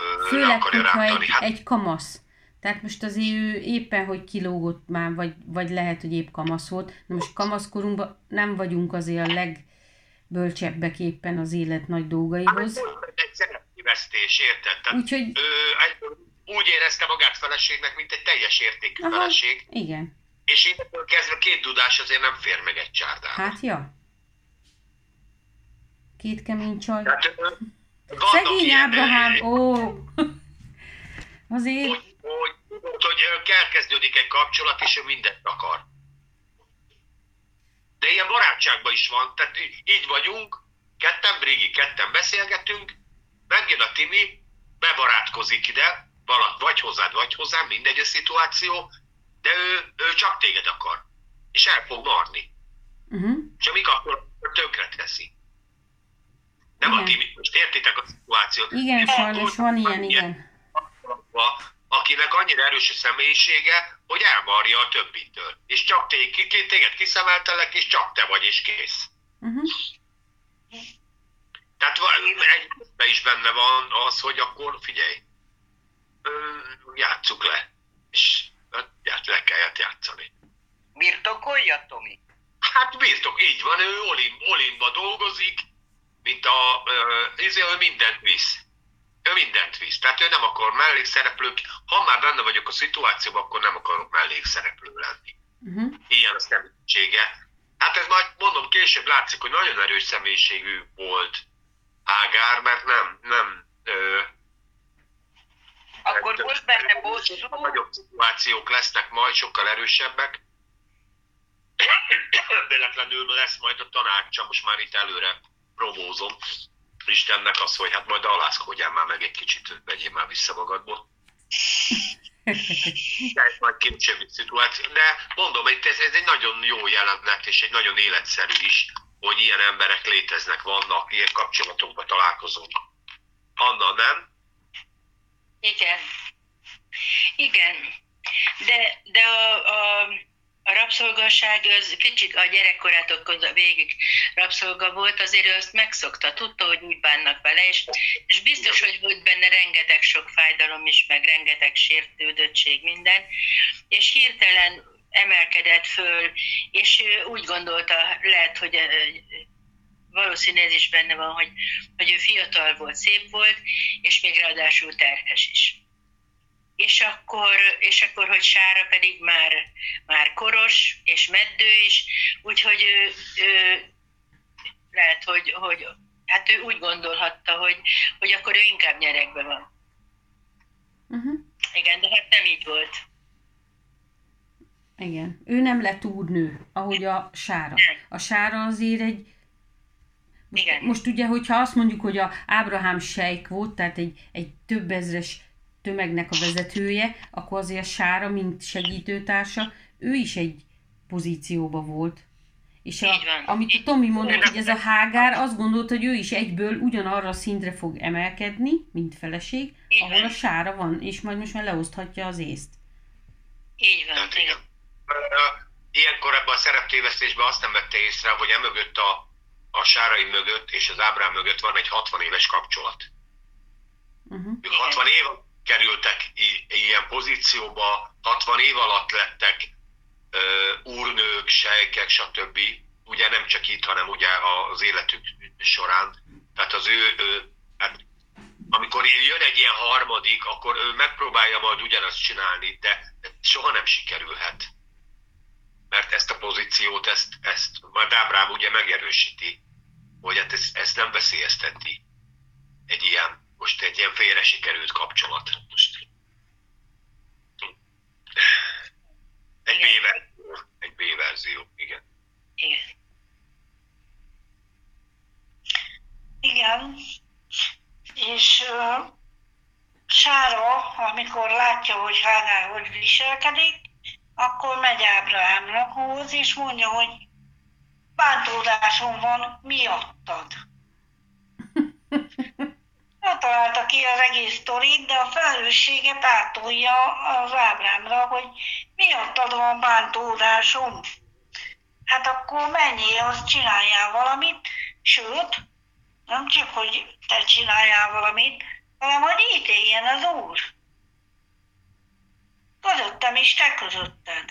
ö, le Főleg, akarja rántani. egy, Hát, egy kamasz. Tehát most azért ő éppen, hogy kilógott már, vagy, vagy lehet, hogy épp kamasz volt. Na most kamaszkorunkban nem vagyunk azért a legbölcsebbek éppen az élet nagy dolgaihoz. Hát, egy szerepkivesztés, érted? Úgyhogy, ő egy, úgy érezte magát feleségnek, mint egy teljes értékű aha, feleség, igen. és innentől kezdve két dudás azért nem fér meg egy csárdába. Hát, ja. Két kemény csaj. Tehát, Szegény Ábrahám, ó! Azért, hogy, hogy, tudod, hogy elkezdődik egy kapcsolat, és ő mindent akar. De ilyen barátságban is van, tehát így- vagyunk, ketten, Brigi, ketten beszélgetünk, megjön a Timi, bebarátkozik ide, vala- vagy hozzád, vagy hozzám, mindegy a szituáció, de ő, ő csak téged akar. És el fog marni. uh-huh. És amik akkor tönkre teszi. Nem a Igen. Timi, most értitek a szituációt. igen, sajnos van ilyen, igen. Akinek annyira erős a személyisége, hogy elmarja a többitől. És csak té- ki- ki- téged kiszemeltelek, és csak te vagy, és kész. Uh-huh. Tehát van, egy is benne van az, hogy akkor figyelj, játsszuk le. És hát, le kellett játszani. Birtokolja, Tomi? Hát birtok, így van, ő Olim, Olimba dolgozik, mint a, ö, izé, ő mindent visz. Ő mindent visz. Tehát ő nem akar mellékszereplő. Ha már benne vagyok a szituációban, akkor nem akarok mellékszereplő lenni. Uh-huh. Ilyen a személyisége. Hát ez majd mondom, később látszik, hogy nagyon erős személyiségű volt Ágár, mert nem, nem ö, Akkor volt benne bosszú, Nagyobb szituációk lesznek majd, sokkal erősebbek. Véletlenül lesz majd a tanácsa, most már itt előre promózom. Istennek az, hogy hát majd alászkodjál már meg egy kicsit, vegyél már vissza magadból. Ez majd későbbi szituáció. De mondom, ez, ez egy nagyon jó jelenet, és egy nagyon életszerű is, hogy ilyen emberek léteznek, vannak, ilyen kapcsolatokban találkozunk. Anna, nem? Igen. Igen. De, de a rabszolgaság az kicsit a gyerekkorától végig rabszolga volt, azért ő azt megszokta, tudta, hogy úgy bánnak vele, és, és biztos, hogy volt benne rengeteg sok fájdalom is, meg rengeteg sértődöttség, minden, és hirtelen emelkedett föl, és úgy gondolta, lehet, hogy valószínű ez is benne van, hogy, hogy ő fiatal volt, szép volt, és még ráadásul terhes is. És akkor, és akkor, hogy Sára pedig már, már koros és meddő is, úgyhogy ő, ő lehet, hogy, hogy hát ő úgy gondolhatta, hogy, hogy akkor ő inkább nyerekbe van. Uh-huh. Igen, de hát nem így volt. Igen. Ő nem lett úrnő, ahogy a Sára. A Sára azért egy... Most, Igen. most ugye, hogyha azt mondjuk, hogy a Ábrahám sejk volt, tehát egy, egy több ezres tömegnek a vezetője, akkor azért a Sára, mint segítőtársa, ő is egy pozícióba volt. És a, amit a Tomi mondott, hogy ez a Hágár azt gondolta, hogy ő is egyből ugyanarra a szintre fog emelkedni, mint feleség, Így ahol van. a Sára van, és majd most már leoszthatja az észt. Így van, Hát igen. Ilyenkor ebben a szereptévesztésben azt nem vette észre, hogy emögött a, a Sárai mögött és az Ábrám mögött van egy 60 éves kapcsolat. Uh-huh. Ők 60 év kerültek ilyen pozícióba, 60 év alatt lettek úrnők, sejkek, stb. Ugye nem csak itt, hanem ugye az életük során. Tehát az ő, ő hát, amikor jön egy ilyen harmadik, akkor ő megpróbálja majd ugyanazt csinálni, de soha nem sikerülhet. Mert ezt a pozíciót, ezt, ezt majd Ábrám ugye megerősíti, hogy hát ezt, ezt nem veszélyezteti egy ilyen, most egy ilyen félre sikerült kapcsolat. Most. Egy Igen. B-verzió. Egy B-verzió, igen. igen. Igen. És uh, Sára, amikor látja, hogy Hágár hogy viselkedik, akkor megy Ábrahámnak és mondja, hogy bántódásom van miattad. Nem találta ki az egész sztorit, de a felelősséget átolja az Ábrámra, hogy miattad van bántódásom. Hát akkor menjél, azt csináljál valamit, sőt, nem csak, hogy te csináljál valamit, hanem hogy ítéljen az Úr. Közöttem is, te közötted.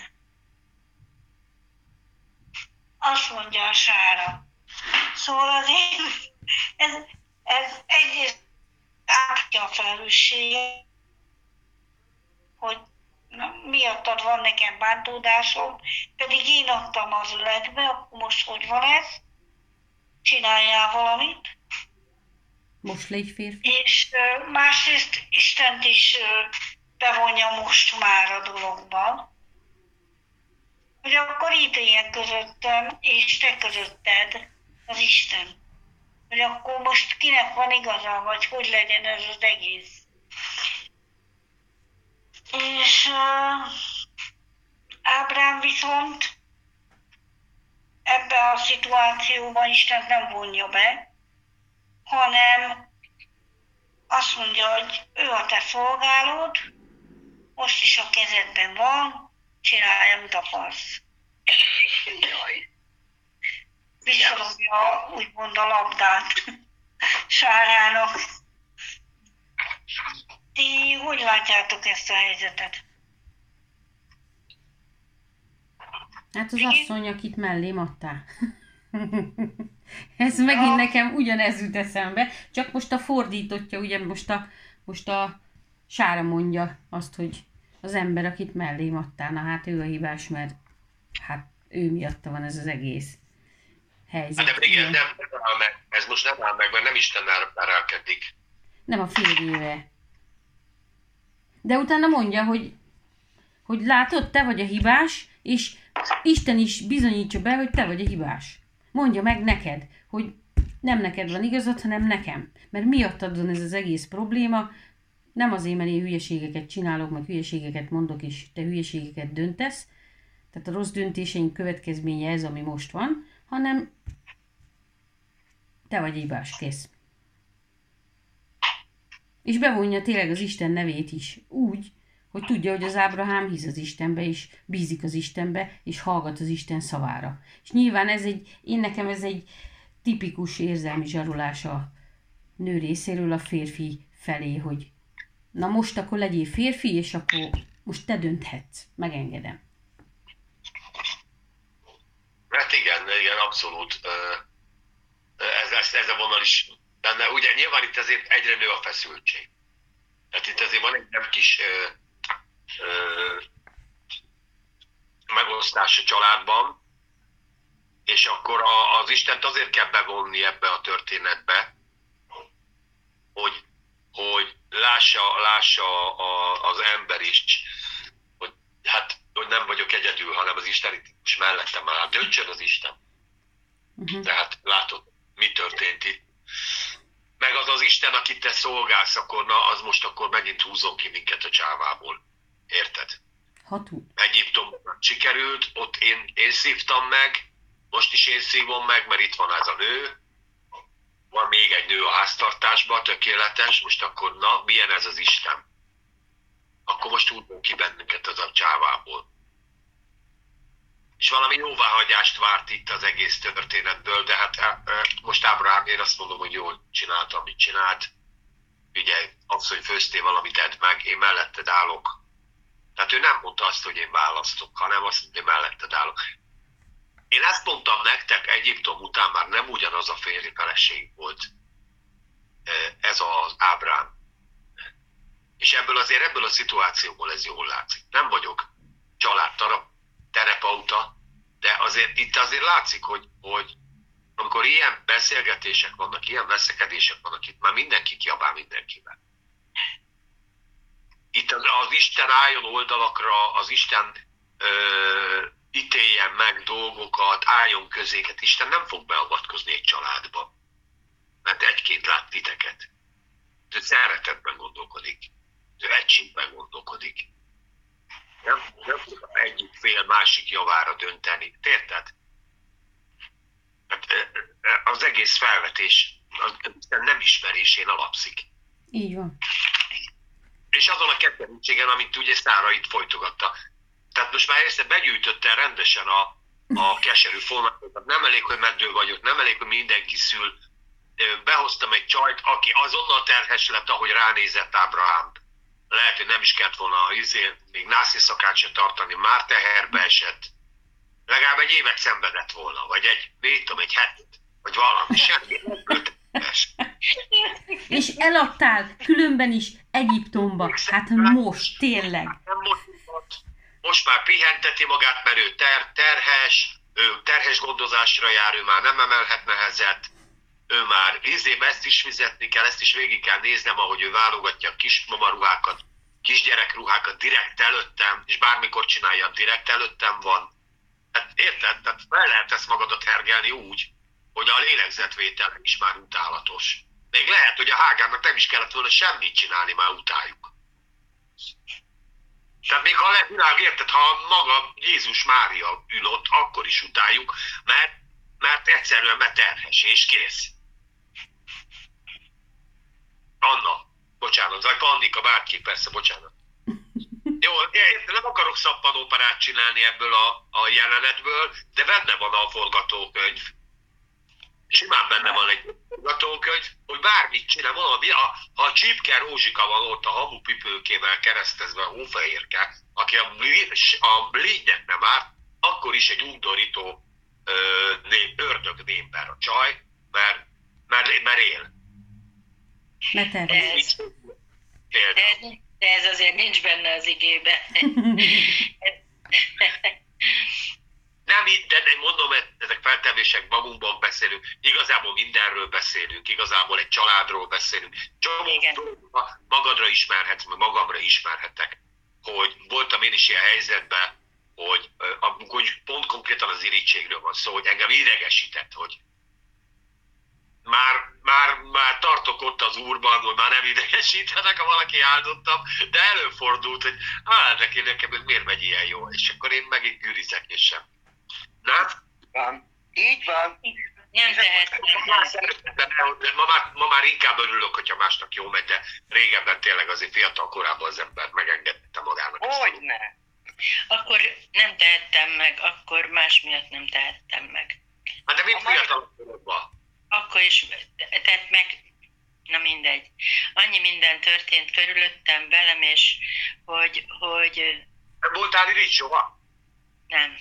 Azt mondja a sára. Szóval azért ez, ez egyrészt átja a felelősséget, hogy na, miattad van nekem bántódásom, pedig én adtam az öletbe, akkor most hogy van ez? Csináljál valamit. Most légy férfi. És ö, másrészt Istent is ö, bevonja most már a dologba, hogy akkor ítéljen közöttem és te közötted az Isten. Hogy akkor most kinek van igaza, vagy hogy legyen ez az egész. És uh, Ábrám viszont ebbe a szituációban Isten nem vonja be, hanem azt mondja, hogy ő a te szolgálód, most is a kezedben van, csinálj, amit akarsz. Jaj. Visszadobja úgymond a labdát Sárának. Ti hogy látjátok ezt a helyzetet? Hát az Igen. asszony, akit mellém adtál. Ez megint Ja. nekem ugyanez jut eszembe, csak most a fordítottja, ugye most a, most a Sára mondja azt, hogy az ember, akit mellém adtál, na hát ő a hibás, mert hát ő miatta van ez az egész helyzet. Hát de igen, Igen. nem, nem áll meg. Ez most nem áll meg, mert nem Isten perelkedik. Nem a férjével. De utána mondja, hogy, hogy látod, te vagy a hibás, és Isten is bizonyítsa be, hogy te vagy a hibás. Mondja meg neked, hogy nem neked van igazad, hanem nekem. Mert miattad van ez az egész probléma, nem azért, mert én hülyeségeket csinálok, meg hülyeségeket mondok, és te hülyeségeket döntesz, tehát a rossz döntéseink következménye ez, ami most van, hanem te vagy hibás, kész. És bevonja tényleg az Isten nevét is úgy, hogy tudja, hogy az Ábrahám hisz az Istenbe, és bízik az Istenbe, és hallgat az Isten szavára. És nyilván ez egy, én nekem ez egy tipikus érzelmi zsarolás a nő részéről a férfi felé, hogy na most akkor legyél férfi, és akkor most te dönthetsz, megengedem. Hát igen, igen, abszolút. Ez, ez, ez a vonal is benne. Ugye nyilván itt azért egyre nő a feszültség. Tehát itt azért van egy nem kis ö, ö, megosztás a családban, és akkor a, az Istent azért kell bevonni ebbe a történetbe, hogy, hogy lássa, lássa a, az ember is, hogy hát hogy nem vagyok egyedül, hanem az Isten is mellettem áll. Döntsön az Isten. Uh-huh. Tehát látod, mi történt itt. Meg az az Isten, akit te szolgálsz, akkor na, az most akkor megint húzom ki minket a csávából. Érted? Hatú. Egyiptomban sikerült, ott én, én szívtam meg, most is én szívom meg, mert itt van ez a nő, van még egy nő a háztartásban, tökéletes, most akkor na, milyen ez az Isten? Akkor most húzom ki bennünket az a csávából. És valami jóváhagyást várt itt az egész történetből, de hát eh, eh, most Ábrahám, én azt mondom, hogy jól csinálta, amit csinált. Ugye, az, hogy főztél valamit, edd meg, én melletted állok. Tehát ő nem mondta azt, hogy én választok, hanem azt, hogy én melletted állok. Én ezt mondtam nektek, Egyiptom után már nem ugyanaz a férj feleség volt. Eh, Ez az Ábrám. És ebből azért, ebből a szituációból ez jól látszik. Nem vagyok családterapeuta, de azért itt azért látszik, hogy, hogy amikor ilyen beszélgetések vannak, ilyen veszekedések vannak, itt már mindenki kiabál mindenkivel. Itt az, az Isten álljon oldalakra, az Isten ö, ítéljen meg dolgokat, álljon közéket. Isten nem fog beavatkozni egy családba, mert egyként lát titeket. Ő szeretetben gondolkodik, ő egységben gondolkodik. Nem, nem fog egyik fél másik javára dönteni. Érted? Hát, az egész felvetés az nem ismerésén alapszik. Így van. És azon a kettőségen, amit ugye Szára itt folytogatta. Tehát most már ezt begyűjtötte rendesen a, a keserű formákat. Nem elég, hogy meddő vagyok, nem elég, hogy mindenki szül. Behoztam egy csajt, aki azonnal terhes lett, ahogy ránézett Ábrahám. Lehet, hogy nem is kellett volna izé, még nászi szakát se tartani, már teherbe esett. Legalább egy évet szenvedett volna, vagy egy, mit tudom, egy hetet, vagy valami, semmi. És eladtál különben is Egyiptomba. Hát most, tényleg. motivált. Most már pihenteti magát, mert ő ter, terhes, ő terhes gondozásra jár, ő már nem emelhet nehezet, ő már izébe ezt is fizetni kell, ezt is végig kell néznem, ahogy ő válogatja a kis mamaruhákat, kisgyerekruhákat direkt előttem, és bármikor csinálja, direkt előttem van. Hát érted? Tehát fel lehet ezt magadat hergelni úgy, hogy a lélegzetvétel is már utálatos. Még lehet, hogy a Hágának nem is kellett volna semmit csinálni, már utáljuk. Tehát még ha a világ érted, ha maga Jézus Mária ül ott, akkor is utáljuk, mert, mert egyszerűen mert terhes, és kész. Anna, bocsánat, vagy Annika, bárki, persze, bocsánat. Jó, érted, nem akarok szappanóparát csinálni ebből a, a jelenetből, de benne van a forgatókönyv. Simán benne van egy forgatókönyv, hogy bármit csinál, valami, a, ha a Csipke Rózsika van ott a hamupipőkével keresztezve a hófehérke, aki a, a lénynek nem árt, akkor is egy undorító ö, nép, ördög némber a csaj, mert, mert, mert él. De ez, Például. de, ez, de ez azért nincs benne az igébe. Nem így, de mondom, ezek feltevések, magunkban beszélünk, igazából mindenről beszélünk, igazából egy családról beszélünk. Csomó magadra ismerhetsz, meg magamra ismerhetek, hogy voltam én is ilyen helyzetben, hogy amikor pont konkrétan az irítségről van szó, hogy engem idegesített, hogy már, már, már tartok ott az úrban, hogy már nem idegesítenek, ha valaki áldottam, de előfordult, hogy hát neki nekem ez miért megy ilyen jó, és akkor én megint gürizek, és sem. Nem? Van. Így van. Nem tehetem. De ma már, ma már inkább örülök, hogyha másnak jó megy, de régebben tényleg azért fiatal korában az ember megengedte magának. Hogyne. Akkor nem tehettem meg, akkor más miatt nem tehettem meg. Hát de mai- fiatal korokban. Akkor is tett meg, na mindegy. Annyi minden történt körülöttem velem, és hogy, hogy voltál irigy soha? nem.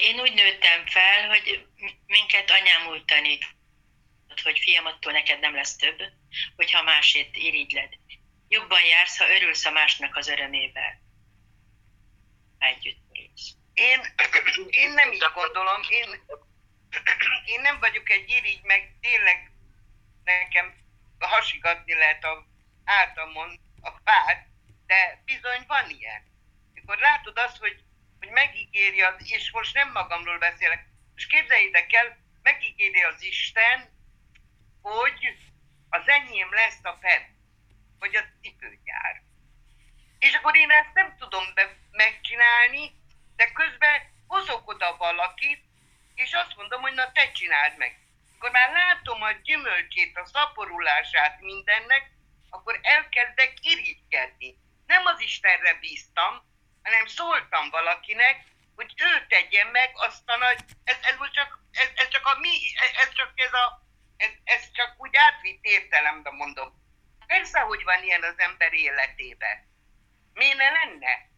Én úgy nőttem fel, hogy minket anyám úgy tanít, hogy fiam, attól neked nem lesz több, hogyha másét irigyled. Jobban jársz, ha örülsz a másnak az örömével. Együtt. Én, én nem így gondolom, én, én nem vagyok egy irigy, meg tényleg nekem hasigatni lehet a hátamon a fát, de bizony van ilyen. Mikor látod azt, hogy, hogy megígéri az, és most nem magamról beszélek, és képzeljétek el, megígéri az Isten, hogy az enyém lesz a fed, vagy a cipőgyár. És akkor én ezt nem tudom be, megcsinálni, de közben hozok oda valakit, és azt mondom, hogy na te csináld meg. Akkor már látom a gyümölcsét, a szaporulását mindennek, akkor elkezdek irigykedni. Nem az Istenre bíztam, hanem szóltam valakinek, hogy ő tegye meg azt a nagy... Ez, ez most csak, ez, ez csak a mi, ez csak ez a... Ez, ez csak úgy átvitt értelemben mondom. Persze, hogy van ilyen az ember életében. Miért ne lenne?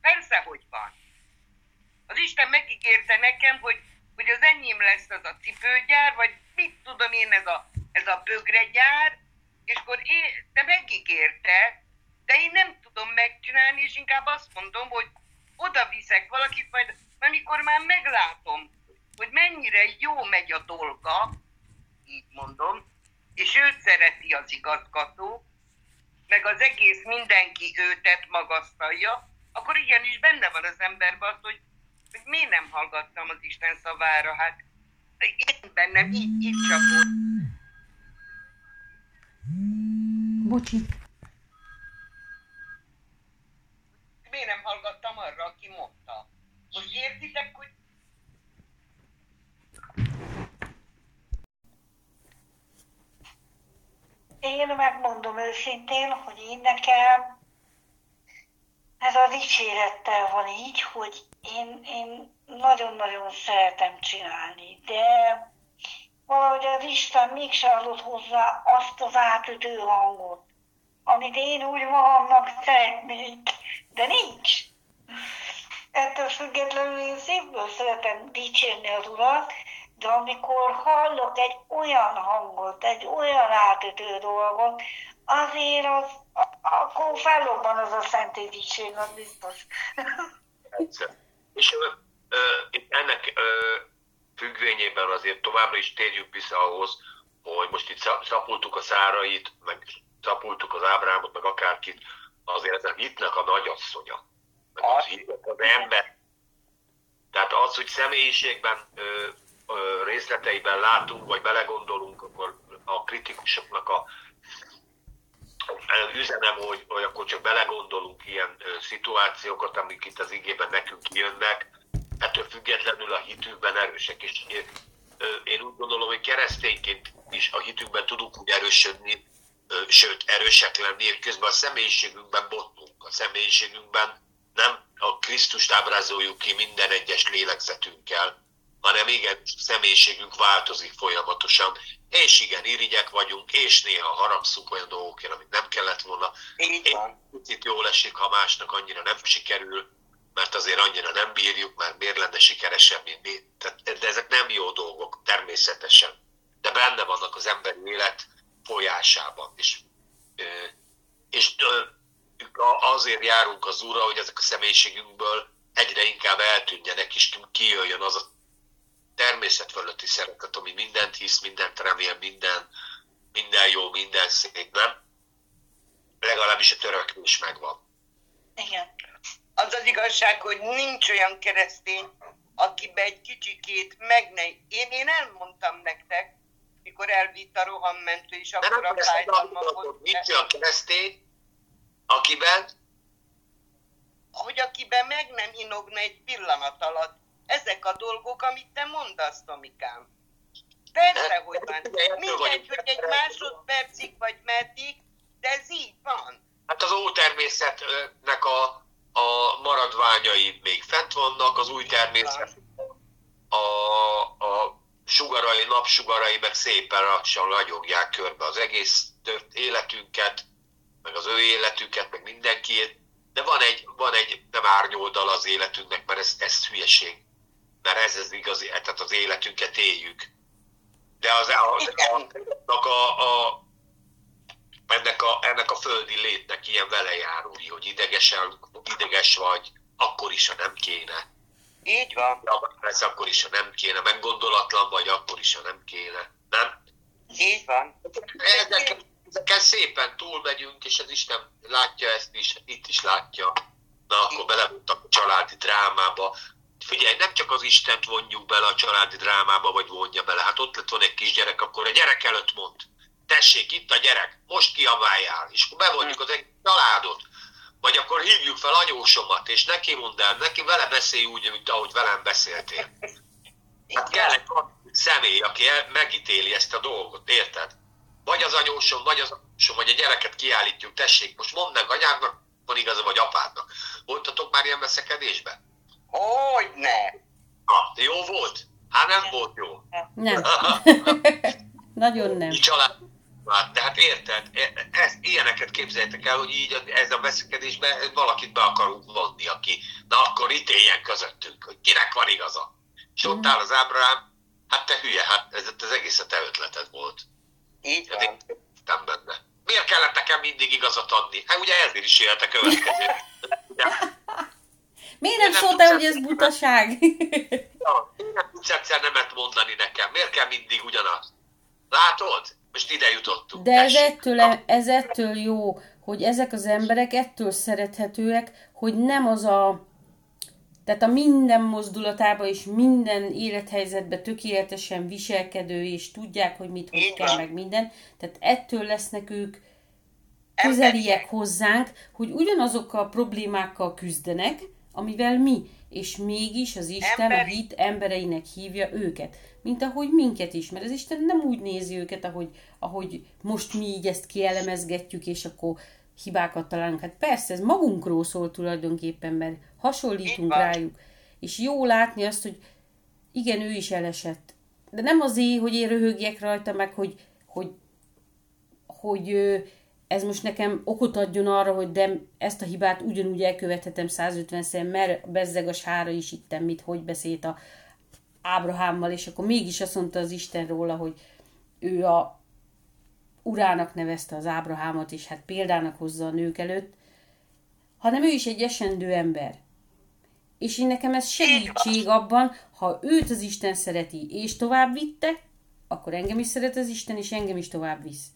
Persze, hogy van. Az Isten megígérte nekem, hogy, hogy az enyém lesz az a cipőgyár, vagy mit tudom én, ez a, ez a bögregyár, és akkor én, de megígérte, de én nem tudom megcsinálni, és inkább azt mondom, hogy oda viszek valakit, majd amikor már meglátom, hogy mennyire jó megy a dolga, így mondom, és őt szereti az igazgató, meg az egész mindenki őtet magasztalja, akkor igenis benne van az emberben az, hogy, hogy miért nem hallgattam az Isten szavára, hát én bennem így, így csapott. Bocsi. Miért nem hallgattam arra, aki mondta? Most értitek, hogy Én megmondom őszintén, hogy én nekem ez a dicsérettel van így, hogy én, én nagyon-nagyon szeretem csinálni, de valahogy az Isten mégsem adott hozzá azt az átütő hangot, amit én úgy magamnak szeretnék, de nincs. Ettől függetlenül én szívből szeretem dicsérni az Urat, de amikor hallok egy olyan hangot, egy olyan átütő dolgot, azért az, akkor fellobban az a szentédítség, az biztos. És ö, itt ennek ö, függvényében azért továbbra is térjünk vissza ahhoz, hogy most itt szap- szapultuk a szárait, meg szapultuk az Ábrámot, meg akárkit, azért ez a hitnek a nagyasszonya. Meg az Az. hitnek az ember. Tehát az, hogy személyiségben, ö, ö, részleteiben látunk, vagy belegondolunk, akkor a kritikusoknak a üzenem, hogy, hogy akkor csak belegondolunk ilyen szituációkat, amik itt az igében nekünk jönnek, ettől függetlenül a hitünkben erősek. És én úgy gondolom, hogy keresztényként is a hitünkben tudunk úgy erősödni, sőt erősek lenni, közben a személyiségünkben botlunk. A személyiségünkben nem a Krisztust ábrázoljuk ki minden egyes lélegzetünkkel, hanem igen, személyiségünk változik folyamatosan, és igen, irigyek vagyunk, és néha haragszunk olyan dolgokért, amit nem kellett volna. így Én van. picit jól esik, ha másnak annyira nem sikerül, mert azért annyira nem bírjuk, mert miért lenne sikeresebb, mint mi. Tehát, de ezek nem jó dolgok, természetesen. De benne vannak az emberi élet folyásában. És, és azért járunk az Úrra, hogy ezek a személyiségünkből egyre inkább eltűnjenek, és kijöjjön az a természet fölötti szeretet, ami mindent hisz, mindent remél, minden, minden jó, minden szép, nem? Legalábbis a törekvés megvan. Igen. Az az igazság, hogy nincs olyan keresztény, akibe egy kicsikét megne... Én, én elmondtam nektek, mikor elvitt a rohammentő, és De akkor a lesz fájdalma hogy volt. nincs olyan keresztény, akiben Hogy akiben meg nem inogna egy pillanat alatt ezek a dolgok, amit te mondasz, Tomikám. Persze, hogy van. Mindegy, hogy egy másodpercig vagy meddig, de ez így van. Hát az ótermészetnek a, a maradványai még fent vannak, az új természet, a, a sugarai, napsugarai meg szépen lassan ragyogják körbe az egész tört életünket, meg az ő életünket, meg mindenkiét. De van egy, van egy nem árnyoldal az életünknek, mert ez, ez hülyeség. Mert ez az igazi, tehát az életünket éljük. De az, az, az, a, a, a, ennek a, ennek a földi létnek ilyen velejárói, hogy idegesen, ideges vagy, akkor is, ha nem kéne. Így van. Ez akkor is, ha nem kéne. Meg gondolatlan vagy, akkor is, ha nem kéne. Nem? Így van. Ezeken, ezeken szépen túlmegyünk, és az Isten látja ezt is, itt is látja. Na, akkor belemondtak a családi drámába. Figyelj, nem csak az Istent vonjuk bele a családi drámába, vagy vonja bele. Hát ott lett volna egy kisgyerek, akkor a gyerek előtt mond. Tessék, itt a gyerek, most kiabáljál, és akkor bevonjuk az egész családot. Vagy akkor hívjuk fel anyósomat, és neki mondd el, neki vele beszélj úgy, mint ahogy velem beszéltél. Hát kell egy személy, aki megítéli ezt a dolgot, érted? Vagy az anyósom, vagy az anyósom, vagy a gyereket kiállítjuk, tessék, most mondd meg anyádnak, van igaza, vagy apádnak. Voltatok már ilyen veszekedésben? Hogy ne? Ha, jó volt? Hát nem volt jó. Nem. Nagyon nem. Család. Hát, de hát érted, E- ezt, ilyeneket képzeljétek el, hogy így ez a veszekedésben valakit be akarunk vonni, aki, na akkor ítéljen közöttünk, hogy kinek van igaza. És ott áll az Ábrahám, hát te hülye, hát ez az egész a te ötleted volt. Így Hát van. én nem benne. Miért kellett nekem mindig igazat adni? Hát ugye ezért is jöhet a következő. Miért nem Nem szóltál, hogy ez butaság? Ja, Miért nem tudsz egyszer nemet mondani nekem? Miért kell mindig ugyanaz? Látod? Most ide jutottunk. De ez tessék. ettől, ez ettől jó, hogy ezek az emberek ettől szerethetőek, hogy nem az a tehát a minden mozdulatában és minden élethelyzetben tökéletesen viselkedő, és tudják, hogy mit, hogy kell, meg minden. Tehát ettől lesznek ők közeliek hozzánk, hogy ugyanazokkal a problémákkal küzdenek, amivel mi, és mégis az Isten a Emberi- hit embereinek hívja őket, mint ahogy minket is, mert az Isten nem úgy nézi őket, ahogy, ahogy most mi így ezt kielemezgetjük, és akkor hibákat találunk. Hát persze, ez magunkról szól tulajdonképpen, mert hasonlítunk rájuk. És jó látni azt, hogy igen, ő is elesett. De nem azért, hogy én röhögjek rajta, meg hogy, hogy, hogy ö, ez most nekem okot adjon arra, hogy de ezt a hibát ugyanúgy elkövethetem 150-szer, mert bezzeg a sára is ittem, mit, hogy beszélt a Ábrahámmal, és akkor mégis azt mondta az Isten róla, hogy ő a urának nevezte az Ábrahámot, és hát példának hozza a nők előtt, hanem ő is egy esendő ember. És én nekem ez segítség abban, ha őt az Isten szereti, és tovább vitte, akkor engem is szeret az Isten, és engem is tovább visz.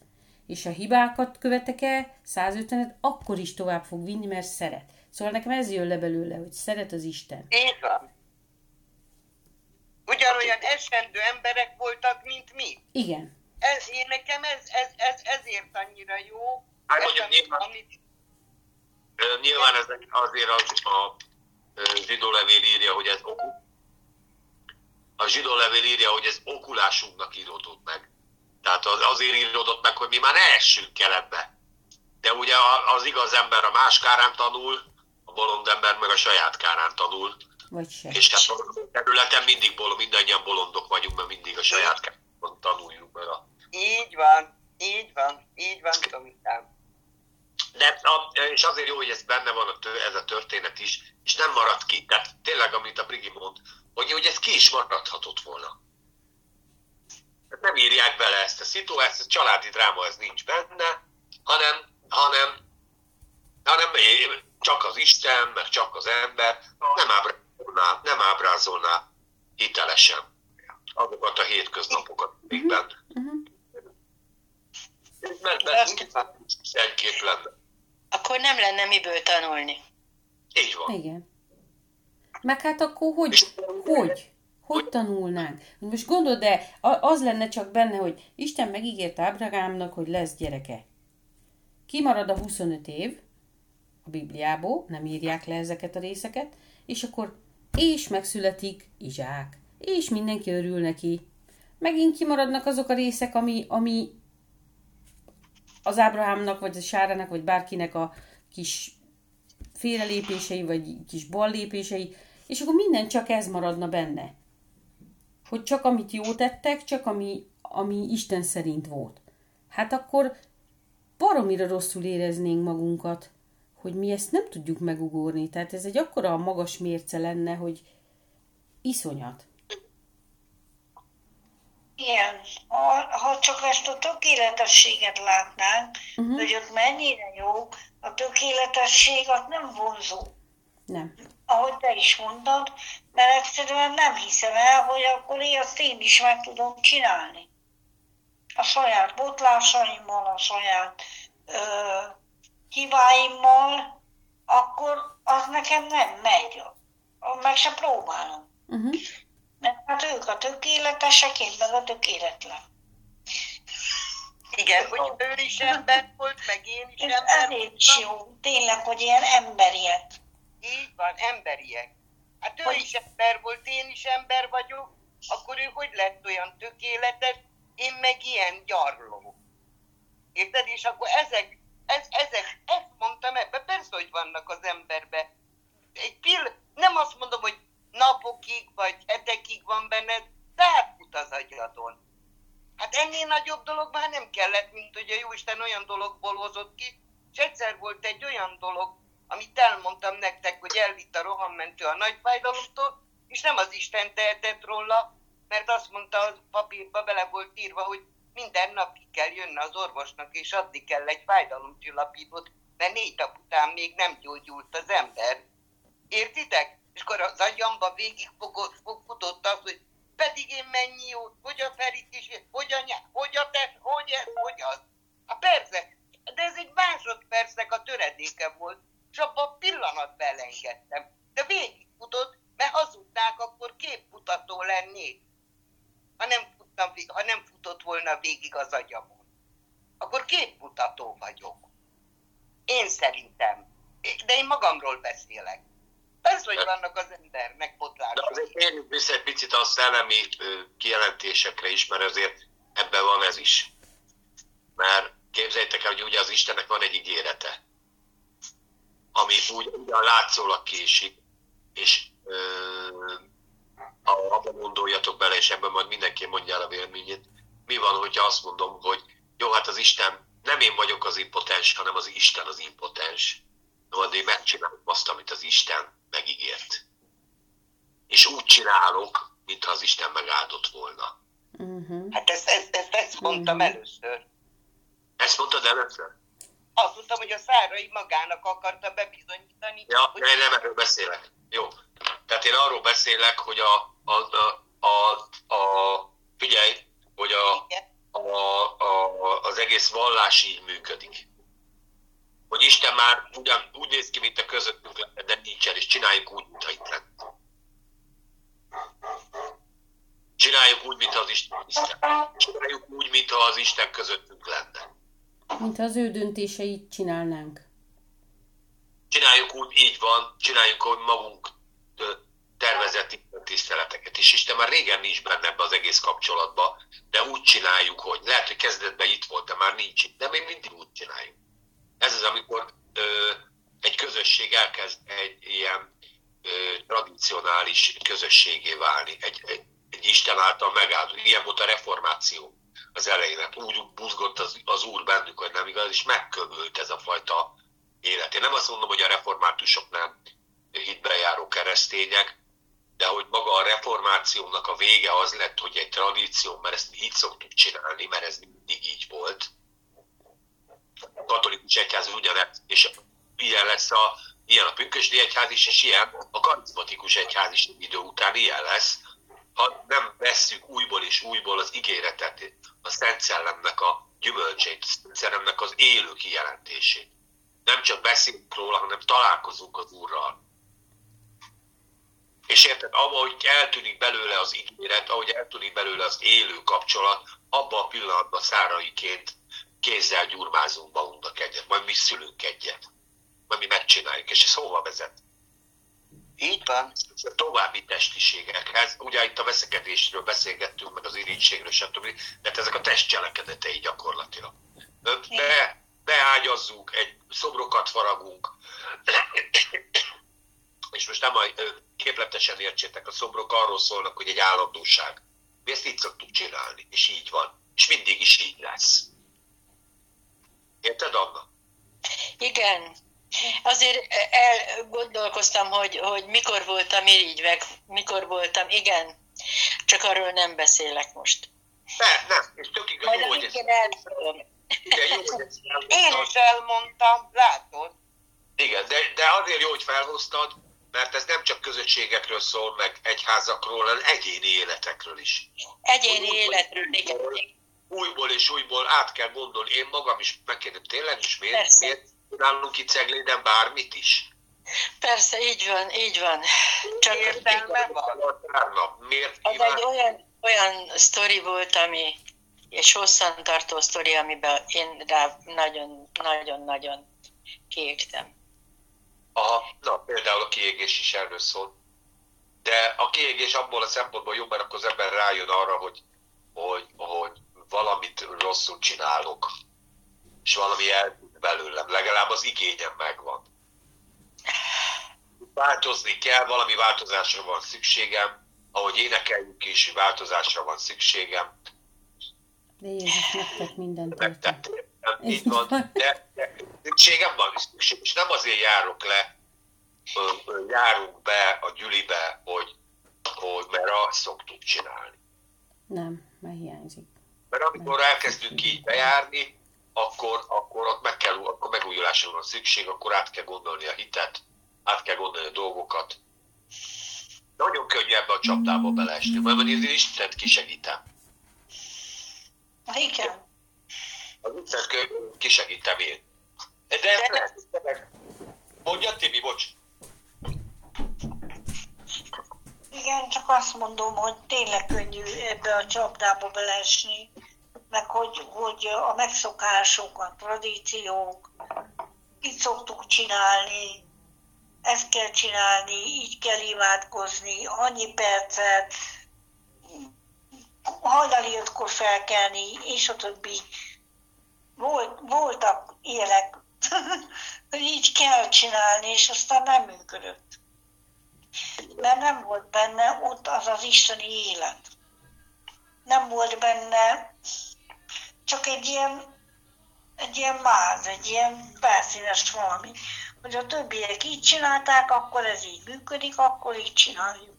És ha hibákat követek el, 150-et, akkor is tovább fog vinni, mert szeret. Szóval nekem ez jön le belőle, hogy szeret az Isten. Így van. Ugyanolyan esendő emberek voltak, mint mi. Igen. Ez, én nekem ez, ez, ez, ezért annyira jó. Hát ez, amit, nyilván- amit, Nyilván ez azért az, a zsidó levél írja, hogy ez oku- a zsidó levél írja, hogy ez okulásunknak íródott meg. Tehát az, azért íródott meg, hogy mi már ne essünk el ebbe. De ugye az igaz ember a más kárán tanul, a bolond ember meg a saját kárán tanul. Vagy se. És hát a területen mindig bolond, mindannyian bolondok vagyunk, mert mindig a saját kárán tanuljuk meg. A... így van, így van, így van, Tomikám. De, a, és azért jó, hogy ez benne van a, ez a történet is, és nem marad ki. Tehát tényleg, amit a Brigi mond, hogy, hogy ez ki is maradhatott volna. Nem írják bele ezt a szituációt, ez a családi dráma, ez nincs benne, hanem, hanem, hanem csak az Isten, meg csak az ember nem ábrázolná, nem ábrázolná hitelesen azokat a hétköznapokat, amikben mert, mert senképp lenne. Akkor nem lenne miből tanulni. Így van. Igen. Meg hát akkor hogy, hogy? Hogy tanulnánk? Most gondold, de az lenne csak benne, hogy Isten megígért Ábrahámnak, hogy lesz gyereke. Kimarad a 25 év a Bibliából, nem írják le ezeket a részeket, és akkor és megszületik Izsák, és mindenki örül neki. Megint kimaradnak azok a részek, ami, ami az Ábrahámnak, vagy a Sárának, vagy bárkinek a kis félrelépései, vagy kis ballépései, és akkor minden csak ez maradna benne. Hogy csak amit jó tettek, csak ami, ami Isten szerint volt. Hát akkor baromira rosszul éreznénk magunkat, hogy mi ezt nem tudjuk megugorni. Tehát ez egy akkora magas mérce lenne, hogy iszonyat. Igen, ha, ha csak ezt a tökéletességet látnánk, uh-huh. hogy ott mennyire jó, a tökéletesség az nem vonzó. Nem. Ahogy te is mondtad, mert egyszerűen nem hiszem el, hogy akkor én azt én is meg tudom csinálni. A saját botlásaimmal, a saját ö, hibáimmal, akkor az nekem nem megy. Meg se próbálom. Uh-huh. Mert hát ők a tökéletesek, én meg a tökéletlen. Igen, hogy ő is ember volt, meg én is ember voltam. is jó, tényleg, hogy ilyen emberiek. Így van, emberiek. Hát ő hogy... is ember volt, én is ember vagyok, akkor ő hogy lett olyan tökéletes, én meg ilyen gyarló. Érted? És akkor ezek, ez, ezek, ezt mondtam ebbe, persze, hogy vannak az emberbe. Egy pill, nem azt mondom, hogy napokig vagy hetekig van benned, de átfut az agyadon. Hát ennél nagyobb dolog már nem kellett, mint hogy a Jóisten olyan dologból hozott ki, és egyszer volt egy olyan dolog, amit elmondtam nektek, hogy elvitt a rohammentő a nagy fájdalomtól, és nem az Isten tehetett róla, mert azt mondta, az papírba bele volt írva, hogy minden nap ki kell jönne az orvosnak, és adni kell egy fájdalomcsillapítót, mert négy nap után még nem gyógyult az ember. Értitek? És akkor az agyamba végig fogott, futott az, hogy pedig én mennyi jót, hogy a Ferit is, hogy a nyár, hogy a test, hogy ez, hogy az. A persze, de ez egy másodpercnek a töredéke volt, és abban a pillanat belengedtem. De végig futott, mert hazudnák, akkor képmutató lennék. Ha nem, futtam, ha nem futott volna végig az agyamon. Akkor képmutató vagyok. Én szerintem. De én magamról beszélek. Persze, hogy vannak az embernek botlások. De azért térjünk picit a szellemi kijelentésekre is, mert azért ebben van ez is. Mert képzeljétek el, hogy ugye az Istennek van egy ígérete, ami úgy ugyan látszólag késik, és ö, abban gondoljatok bele, és ebben majd mindenki mondja el a véleményét. Mi van, hogyha azt mondom, hogy jó, hát az Isten, nem én vagyok az impotens, hanem az Isten az impotens. No, de én megcsinálom azt, amit az Isten megígért. És úgy csinálok, mintha az Isten megáldott volna. Uh-huh. Hát ezt, ezt, ezt, ezt mondtam uh-huh. először. Ezt mondtad először? Azt mondtam, hogy a szárai magának akarta bebizonyítani. Ja, hogy... nem, nem erről beszélek. Jó. Tehát én arról beszélek, hogy a, a, a, a, a figyelj, hogy a, a, a, az egész vallás így működik hogy Isten már ugyan úgy néz ki, mint a közöttünk lenne, de nincsen, és csináljuk úgy, mintha itt lenne. Csináljuk úgy, mintha az Isten Isten. Csináljuk úgy, mintha az Isten közöttünk lenne. Mintha az ő döntéseit csinálnánk. Csináljuk úgy, így van, csináljuk, hogy magunk tervezett tiszteleteket. És Isten már régen nincs benne ebbe az egész kapcsolatba, de úgy csináljuk, hogy lehet, hogy kezdetben itt volt, de már nincs itt. De még mindig úgy csináljuk. Ez az, amikor ö, egy közösség elkezd egy ilyen ö, tradicionális közösségé válni, egy, egy, egy Isten által megáldó. Ilyen volt a reformáció az elején. Hát úgy buzgott az, az Úr bennük, hogy nem igaz, és megkövült ez a fajta élet. Én nem azt mondom, hogy a reformátusok nem hitben járó keresztények, de hogy maga a reformációnak a vége az lett, hogy egy tradíció, mert ezt mi így szoktuk csinálni, mert ez mindig így volt. A katolikus egyház ugyanez, és ilyen lesz a, ilyen a pünkösdi egyház is, és ilyen a karizmatikus egyház is idő után ilyen lesz, ha nem vesszük újból és újból az ígéretet, a Szent Szellemnek a gyümölcsét, Szent Szellemnek az élő kijelentését. Nem csak beszélünk róla, hanem találkozunk az Úrral. És érted, ahogy eltűnik belőle az ígéret, ahogy eltűnik belőle az élő kapcsolat, abban a pillanatban száraiként kézzel gyurmázunk magunknak egyet, majd mi szülünk egyet, majd mi megcsináljuk, és ez hova vezet? Így van. További testiségekhez, ugye itt a veszekedésről beszélgettünk, meg az irítségről, stb., de hát ezek a testcselekedetei gyakorlatilag. Be, beágyazzuk, egy szobrokat faragunk, és most nem a képletesen értsétek, a szobrok arról szólnak, hogy egy állandóság. Mi ezt így szoktuk csinálni, és így van. És mindig is így lesz. Érted, Anna? Igen. Azért elgondolkoztam, hogy, hogy mikor voltam így, meg mikor voltam, igen. Csak arról nem beszélek most. Nem, nem, és tök igaz, Majd jó, hogy ezt, igen, jó, hogy ezt Én is elmondtam, látod? Igen, de, de azért jó, hogy felhoztad, mert ez nem csak közösségekről szól, meg egyházakról, hanem egyéni életekről is. Egyéni életről, igen. Újból és újból át kell gondolni. Én magam is megkérdem, tényleg is miért, Persze. miért csinálunk itt Cegléden bármit is? Persze, így van, így van. Csak Értelme van. Miért az egy olyan, olyan sztori volt, ami, és hosszan tartó sztori, amiben én rá nagyon-nagyon-nagyon kiégtem. Aha, na, például a kiégés is erről szól. De a kiégés abból a szempontból jó, mert akkor az ember rájön arra, hogy, hogy, hogy valamit rosszul csinálok, és valami eltűnt belőlem, legalább az igényem megvan. Változni kell, valami változásra van szükségem, ahogy énekeljük is, változásra van szükségem, De Jézus megtett mindent érte. megtettem. Így van, de, de szükségem van, szükség, és nem azért járok le, járunk be a gyülibe, hogy, hogy mert azt szoktuk csinálni. Nem, mert hiányzik. Mert amikor elkezdünk így bejárni, akkor, akkor ott meg kell, akkor megújulásra van szükség, akkor át kell gondolni a hitet, át kell gondolni a dolgokat. Nagyon könnyű ebbe a csapdába beleesni, mert én Istent kisegítem. Igen. Az Istent kisegítem én. De ez lehet, Mondja, Tibi, bocs. Igen, csak azt mondom, hogy tényleg könnyű ebbe a csapdába beleesni, meg hogy, hogy a megszokások, a tradíciók, így szoktuk csinálni, ezt kell csinálni, így kell imádkozni, annyi percet, hajnali ötkor felkelni, és a többi. Volt, voltak ilyenek, hogy így kell csinálni, és aztán nem működött mert nem volt benne ott az az isteni élet. Nem volt benne csak egy ilyen, egy ilyen máz, egy ilyen felszínes valami. Hogy a többiek így csinálták, akkor ez így működik, akkor így csináljuk.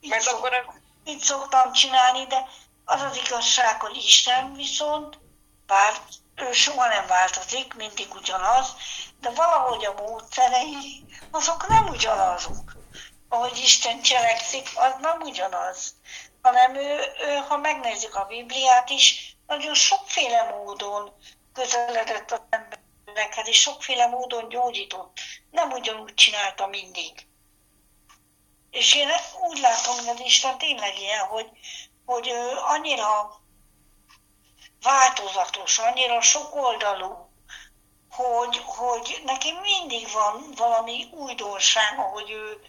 Így, Mert szok, akkor ez így szoktam csinálni, de az az igazság, hogy Isten viszont, bár ő soha nem változik, mindig ugyanaz, de valahogy a módszerei, azok nem ugyanazok. Ahogy Isten cselekszik, az nem ugyanaz. Hanem ő, ő, ha megnézzük a Bibliát is, nagyon sokféle módon közeledett az emberekhez, és sokféle módon gyógyított. Nem ugyanúgy csinálta mindig. És én úgy látom, hogy az Isten tényleg ilyen, hogy, hogy annyira változatos, annyira sokoldalú, hogy, hogy neki mindig van valami újdonság, ahogy ő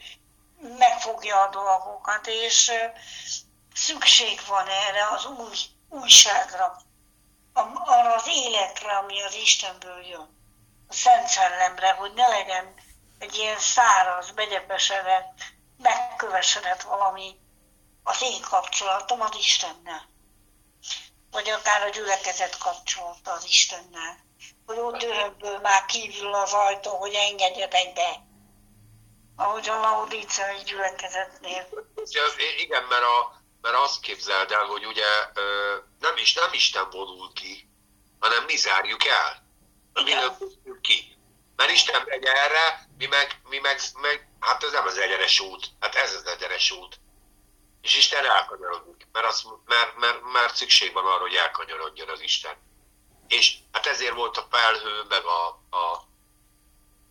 megfogja a dolgokat, és szükség van erre az új, újságra, arra az életre, ami az Istenből jön. A Szent Szellemre, hogy ne legyen egy ilyen száraz, begyepesedett, megkövesedett valami az én kapcsolatom az Istennel. vagy akár a gyülekezet kapcsolata az Istennel. Hogy ott örökből már kívül az ajtó, hogy engedjetek be. Ahogy a Laudíciai gyülekezetnél. Igen, mert, a, mert azt képzeld el, hogy ugye nem, is, nem Isten vonul ki, hanem mi zárjuk el. Mi lökjük ki. Mert Isten megy erre, mi meg, mi meg, meg, hát ez nem az egyenes út, hát ez az egyenes út. És Isten elkanyarodik, mert, az, mert, mert, mert szükség van arra, hogy elkanyarodjon az Isten. És hát ezért volt a felhő, meg a, a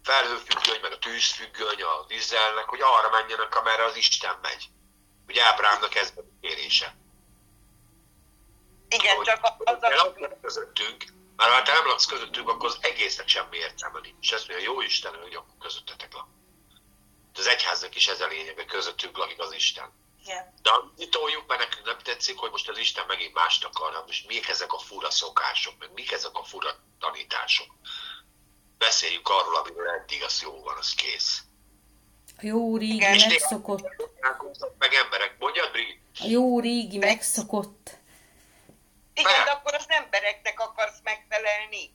felhőfüggöny, meg a tűzfüggöny a vízzelnek, hogy arra menjenek, amerre az Isten megy. Hogy Ábrámnak ez a kérése. Igen, csak az a... közöttünk, mert ha te nem laksz közöttünk, akkor az egésznek semmi értelme nincs. Ezt mondja, jó Isten, hogy akkor közöttetek lak. Az egyháznak is ez a lényeg, hogy közöttünk lakik az Isten. Igen. De mi toljuk, mert nekünk nem tetszik, hogy most az Isten megint mást akar, most mik ezek a fura szokások, meg mik ezek a fura tanítások. Beszéljük arról, amiről eddig az jó van, az kész. A jó régi Igen, megszokott. Meg emberek, mondjad, Bri? A jó régi megszokott. Igen, de akkor az embereknek akarsz megfelelni.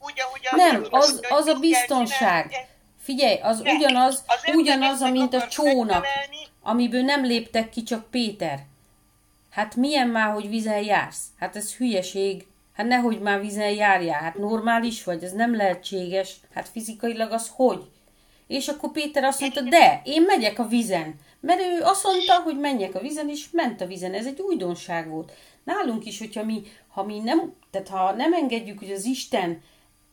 Úgy, ahogy az nem, az, az a biztonság. Figyelj, az nem, ugyanaz, az ugyanaz, mint a csónak, amiből nem léptek ki csak Péter. Hát milyen már, hogy vizen jársz? Hát ez hülyeség. Hát nehogy már vizen járjál. Hát normális vagy, ez nem lehetséges. Hát fizikailag az hogy? És akkor Péter azt mondta, de, én megyek a vizen. Mert ő azt mondta, hogy menjek a vizen, és ment a vizen. Ez egy újdonság volt. Nálunk is, hogyha mi, ha mi nem, tehát ha nem engedjük, hogy az Isten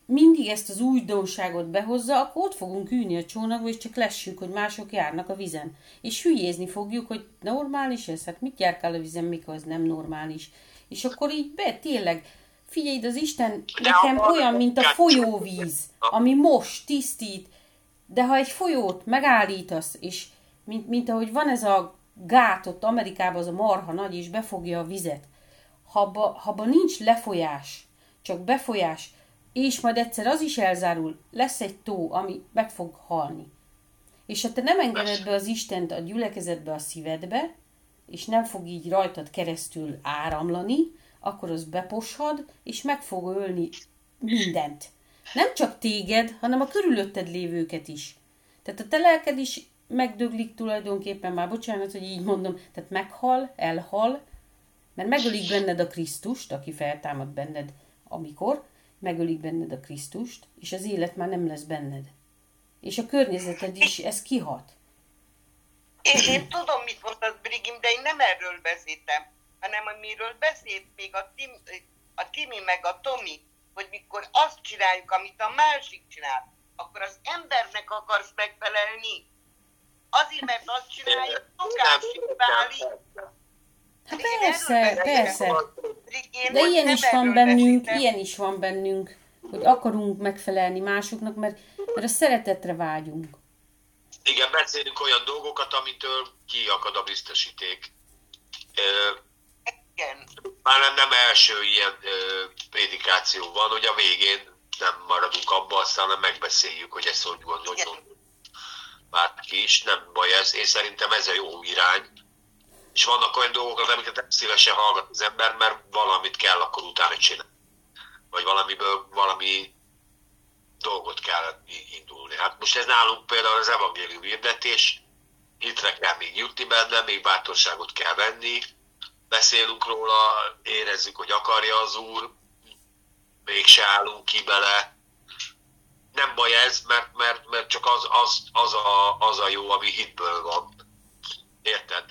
mindig ezt az újdonságot behozza, akkor ott fogunk ülni a csónakba, és csak lessük, hogy mások járnak a vizen. És hülyézni fogjuk, hogy normális ez, hát mit járkál a vizen, mikor az nem normális. És akkor így be, tényleg, figyelj, az Isten nekem olyan, mint a folyóvíz, ami most tisztít, de ha egy folyót megállítasz, és mint, mint ahogy van ez a gát ott Amerikában, az a marha nagy, és befogja a vizet, ha abba nincs lefolyás, csak befolyás, és majd egyszer az is elzárul, lesz egy tó, ami meg fog halni. És ha te nem engeded be az Istent a gyülekezetbe, a szívedbe, és nem fog így rajtad keresztül áramlani, akkor az beposhad, és meg fog ölni mindent. Nem csak téged, hanem a körülötted lévőket is. Tehát a te lelked is megdöglik tulajdonképpen, már bocsánat, hogy így mondom, tehát meghal, elhal, mert megölik benned a Krisztust, aki feltámad benned, amikor megölik benned a Krisztust, és az élet már nem lesz benned. És a környezeted is ez kihat. Én, én tudom, mit mondasz, Brigim, de én nem erről beszéltem, hanem amiről beszélt még a, Tim, a Timi meg a Tomi, hogy mikor azt csináljuk, amit a másik csinál, akkor az embernek akarsz megfelelni. Azért, mert azt csináljuk, szokásig válik. Hát persze, persze. De ilyen is van bennünk, ilyen is van bennünk, hogy akarunk megfelelni másoknak, mert, mert a szeretetre vágyunk. Igen, beszélünk olyan dolgokat, amitől kiakad a biztosíték. Igen. Már nem, nem első ilyen prédikáció van, hogy a végén nem maradunk abba, aztán megbeszéljük, hogy ezt hogy gondoljuk. Bárki is, nem baj ez. Én szerintem ez a jó irány és vannak olyan dolgok, amiket nem szívesen hallgat az ember, mert valamit kell akkor utána csinálni. Vagy valamiből valami dolgot kell indulni. Hát most ez nálunk például az evangélium hirdetés, hitre kell még jutni benne, még bátorságot kell venni, beszélünk róla, érezzük, hogy akarja az Úr, mégse állunk ki bele. Nem baj ez, mert, mert, mert csak az, az, az, a, az a jó, ami hitből van. Érted?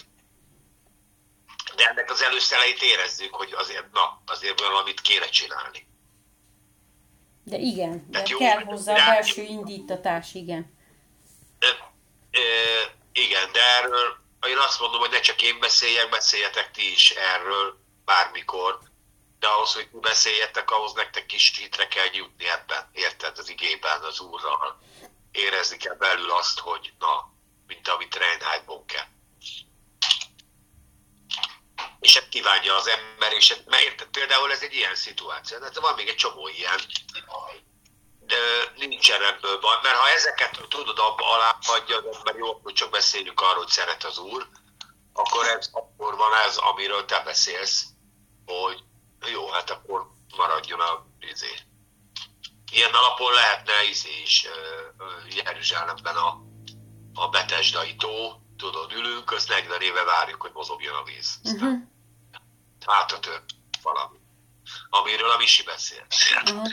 de ennek az előszeleit érezzük, hogy azért, na, azért valamit kéne csinálni. De igen, de jó, kell hozzá a belső indítatás, igen. De, e, igen, de erről én azt mondom, hogy ne csak én beszéljek, beszéljetek ti is erről bármikor, de ahhoz, hogy beszéljetek, ahhoz nektek is hitre kell jutni ebben, érted, az igében, az Úrral. Érezni kell belül azt, hogy na, mint amit Reinhard Bonke és ezt kívánja az ember, és mert érted, például ez egy ilyen szituáció, hát van még egy csomó ilyen, de nincsen ebből baj, mert ha ezeket tudod abba alá hagyja az ember, jó, hogy csak beszéljük arról, hogy szeret az Úr, akkor, ez, akkor van ez, amiről te beszélsz, hogy Jó, hát akkor maradjon a izé. Ilyen alapon lehetne izé is Jeruzsálemben a, a Betesdai tó, tudod, ülünk, azt 40 éve várjuk, hogy mozogjon a víz. Uh-huh. Hát a több valami, amiről a Misi beszél. Uh-huh.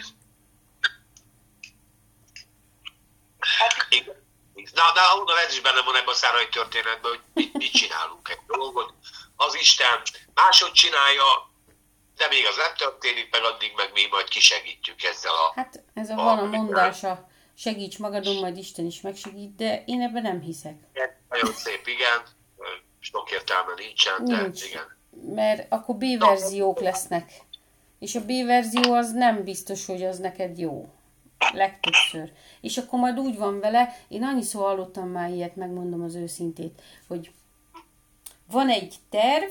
Hát, igen. Na, de onnan ez is benne van ebben a szárai történetben, hogy mit, mit csinálunk egy dolgot. Az Isten máshogy csinálja, de még az nem történik, meg addig meg mi majd kisegítjük ezzel a... Hát ez a, a van a mondása, segíts magadon, majd Isten is megsegít, de én ebben nem hiszek. Nagyon szép, igen. Sok értelme nincsen, de Nincs. igen. Mert akkor B-verziók lesznek. És a B-verzió az nem biztos, hogy az neked jó. Legtöbbször. És akkor majd úgy van vele, én annyiszor hallottam már ilyet, megmondom az őszintét, hogy van egy terv,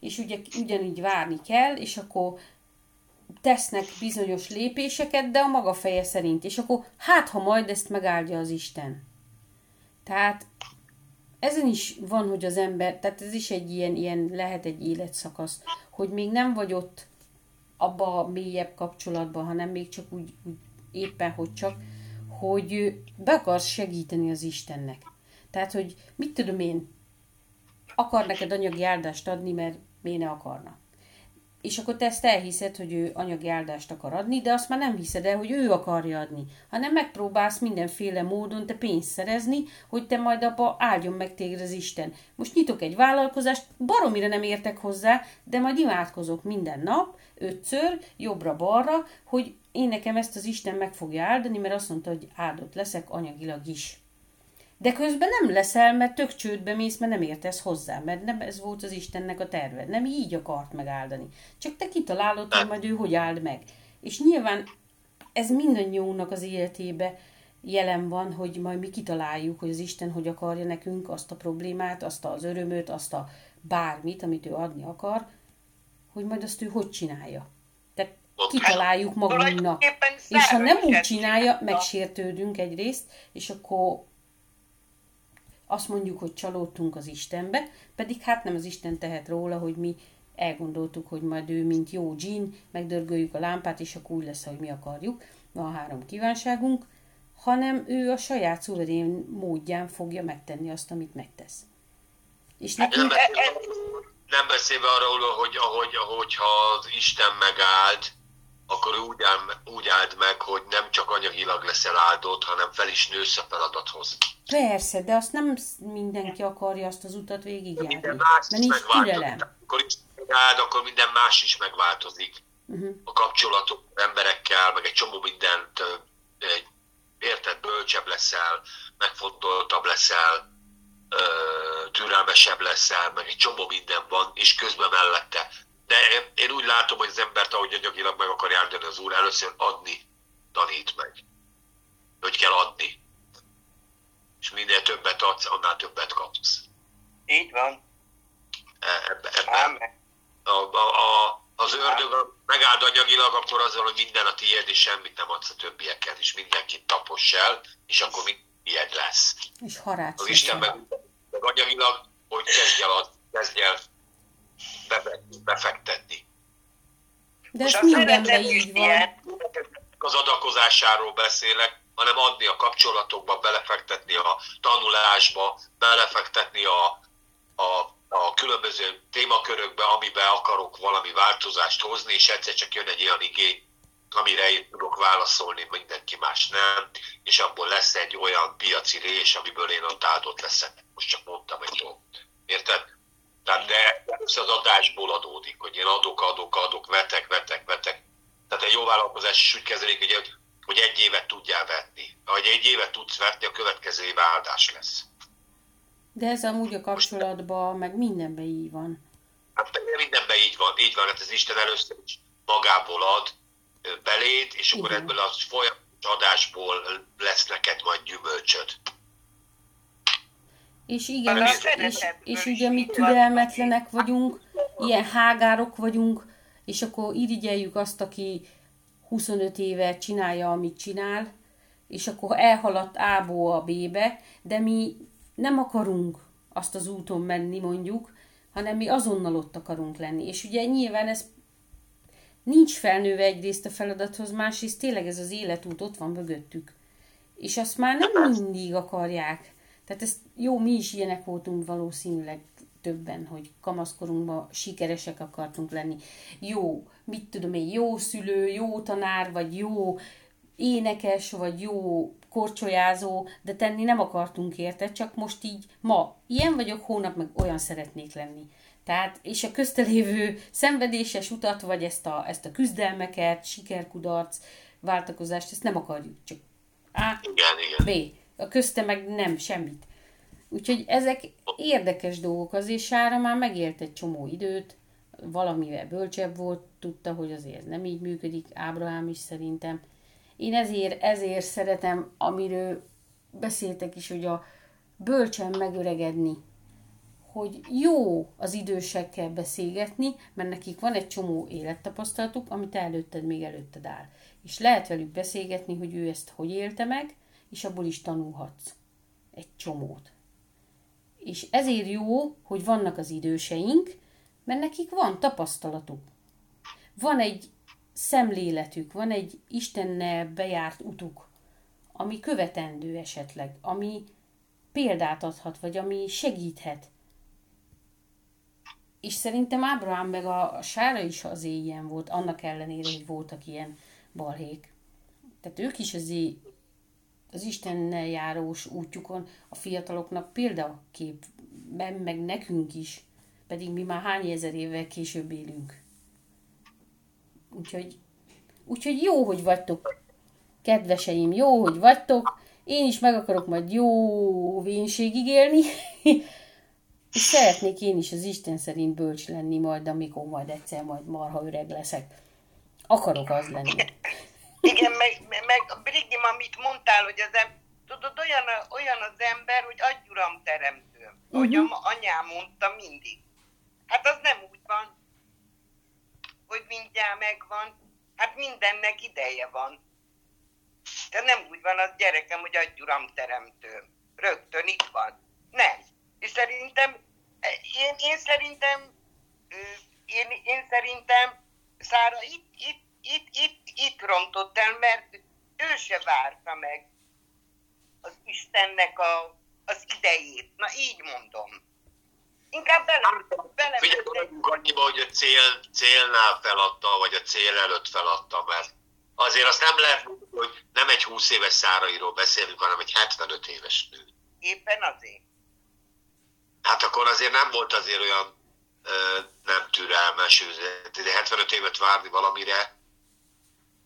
és ugye ugyanígy várni kell, és akkor tesznek bizonyos lépéseket, de a maga feje szerint. És akkor hát, ha majd ezt megáldja az Isten. Tehát ezen is van, hogy az ember, tehát ez is egy ilyen, ilyen lehet egy életszakasz, hogy még nem vagy ott abba a mélyebb kapcsolatban, hanem még csak úgy, úgy éppen, hogy csak, hogy be akarsz segíteni az Istennek. Tehát, hogy mit tudom én, akar neked anyagi áldást adni, mert miért ne akarna. És akkor te ezt elhiszed, hogy ő anyagi áldást akar adni, de azt már nem hiszed el, hogy ő akarja adni, hanem megpróbálsz mindenféle módon te pénzt szerezni, hogy te majd abba áldjon meg téged az Isten. Most nyitok egy vállalkozást, baromira nem értek hozzá, de majd imádkozok minden nap, ötször, jobbra-balra, hogy én nekem ezt az Isten meg fogja áldani, mert azt mondta, hogy áldott leszek anyagilag is. De közben nem leszel, mert tök csődbe mész, mert nem értesz hozzá, mert nem ez volt az Istennek a terve. Nem így akart megáldani. Csak te kitalálod, hogy majd ő hogy áld meg. És nyilván ez mindannyiunknak az életébe jelen van, hogy majd mi kitaláljuk, hogy az Isten hogy akarja nekünk azt a problémát, azt az örömöt, azt a bármit, amit ő adni akar, hogy majd azt ő hogy csinálja. Kitaláljuk magunknak. És ha nem úgy csinálja, megsértődünk egyrészt, és akkor azt mondjuk, hogy csalódtunk az Istenbe, pedig hát nem az Isten tehet róla, hogy mi elgondoltuk, hogy majd ő, mint jó dzsin, megdörgöljük a lámpát, és akkor úgy lesz, hogy mi akarjuk, van három kívánságunk, hanem ő a saját szuverén módján fogja megtenni azt, amit megtesz. És hát nekünk... Nem beszélve, nem beszélve arról, hogy ahogy, ahogy ha az Isten megállt, akkor úgy, áll, úgy áld meg, hogy nem csak anyagilag leszel áldott, hanem fel is nősz a feladathoz. Persze, de azt nem mindenki akarja azt az utat végigjárni. Minden más mert nincs türelem. Akkor is áld, akkor minden más is megváltozik. Uh-huh. A kapcsolatok emberekkel, meg egy csomó mindent, egy, érted, bölcsebb leszel, megfontoltabb leszel, türelmesebb leszel, meg egy csomó minden van, és közben mellette de én úgy látom, hogy az embert, ahogy anyagilag meg akar áldani az Úr, először adni tanít meg. Hogy kell adni. És minél többet adsz, annál többet kapsz. Így van. E, ebbe, ebbe. A, a, a, az ördög megáld anyagilag, akkor azzal, hogy minden a tiéd, és semmit nem adsz a többieket, és mindenkit tapos el, és akkor mind tiéd lesz. És harács. Az Isten meg, meg anyagilag, hogy kezdj el, ad, kezdj el befektetni. De ez mindenben így van. Az adakozásáról beszélek, hanem adni a kapcsolatokba, belefektetni a tanulásba, belefektetni a, a, a különböző témakörökbe, amiben akarok valami változást hozni, és egyszer csak jön egy olyan igény, amire én tudok válaszolni, mindenki más nem, és abból lesz egy olyan piaci rés, amiből én ott áldott leszek. Most csak mondtam egy dolgot. Érted? Tehát de ez az adásból adódik, hogy én adok, adok, adok, vetek, vetek, vetek. Tehát egy jó vállalkozás is úgy kezelik, hogy, hogy egy évet tudjál vetni. Ha egy évet tudsz vetni, a következő év áldás lesz. De ez amúgy a kapcsolatban, meg mindenben így van. Hát mindenben így van, így van, hát az Isten először is magából ad beléd, és akkor Igen. ebből a folyamatos adásból lesz neked majd gyümölcsöd. És igen, és, és, és ugye mi türelmetlenek vagyunk, ilyen hágárok vagyunk, és akkor irigyeljük azt, aki 25 éve csinálja, amit csinál, és akkor elhaladt A-ból a B-be, de mi nem akarunk azt az úton menni mondjuk, hanem mi azonnal ott akarunk lenni. És ugye nyilván ez nincs felnőve egyrészt a feladathoz, másrészt tényleg ez az életút ott van mögöttük. És azt már nem mindig akarják. Tehát ezt jó, mi is ilyenek voltunk valószínűleg többen, hogy kamaszkorunkban sikeresek akartunk lenni. Jó, mit tudom én, jó szülő, jó tanár, vagy jó énekes, vagy jó korcsolyázó, de tenni nem akartunk érte, csak most így ma ilyen vagyok, hónap meg olyan szeretnék lenni. Tehát, és a köztelévő szenvedéses utat, vagy ezt a, ezt a küzdelmeket, sikerkudarc, váltakozást, ezt nem akarjuk, csak A, igen, igen. B. A közte meg nem, semmit. Úgyhogy ezek érdekes dolgok, azért Sára már megélt egy csomó időt, valamivel bölcsebb volt, tudta, hogy azért nem így működik, Ábrahám is szerintem. Én ezért, ezért szeretem, amiről beszéltek is, hogy a bölcsen megöregedni, hogy jó az idősekkel beszélgetni, mert nekik van egy csomó élettapasztalatuk, amit előtted még előtted áll. És lehet velük beszélgetni, hogy ő ezt hogy élte meg, és abból is tanulhatsz egy csomót. És ezért jó, hogy vannak az időseink, mert nekik van tapasztalatuk. Van egy szemléletük, van egy Istennel bejárt utuk, ami követendő esetleg, ami példát adhat, vagy ami segíthet. És szerintem Ábrahám meg a Sára is az ilyen volt, annak ellenére, hogy voltak ilyen balhék. Tehát ők is azért az Istennel járós útjukon a fiataloknak példakép, meg nekünk is, pedig mi már hány ezer évvel később élünk. Úgyhogy, úgyhogy jó, hogy vagytok, kedveseim, jó, hogy vagytok. Én is meg akarok majd jó vénségig élni, és szeretnék én is az Isten szerint bölcs lenni majd, amikor majd egyszer majd marha öreg leszek. Akarok az lenni. Igen, meg, meg Brigim, amit mondtál, hogy az em, tudod, olyan, olyan az ember, hogy adj uram teremtőm. Uh-huh. Hogy a anyám mondta mindig. Hát az nem úgy van, hogy mindjárt megvan. Hát mindennek ideje van. De nem úgy van az gyerekem, hogy adj uram teremtőm. Rögtön itt van. Nem. És szerintem, én, én szerintem, én, én szerintem Szára itt, itt itt, itt, itt rontott el, mert ő se várta meg az Istennek a, az idejét. Na így mondom. Inkább bele, bele Figyelj, annyiba, hogy a cél, célnál feladta, vagy a cél előtt feladta, mert azért azt nem lehet, hogy nem egy 20 éves szárairól beszélünk, hanem egy 75 éves nő. Éppen azért. Hát akkor azért nem volt azért olyan ö, nem türelmes, de 75 évet várni valamire,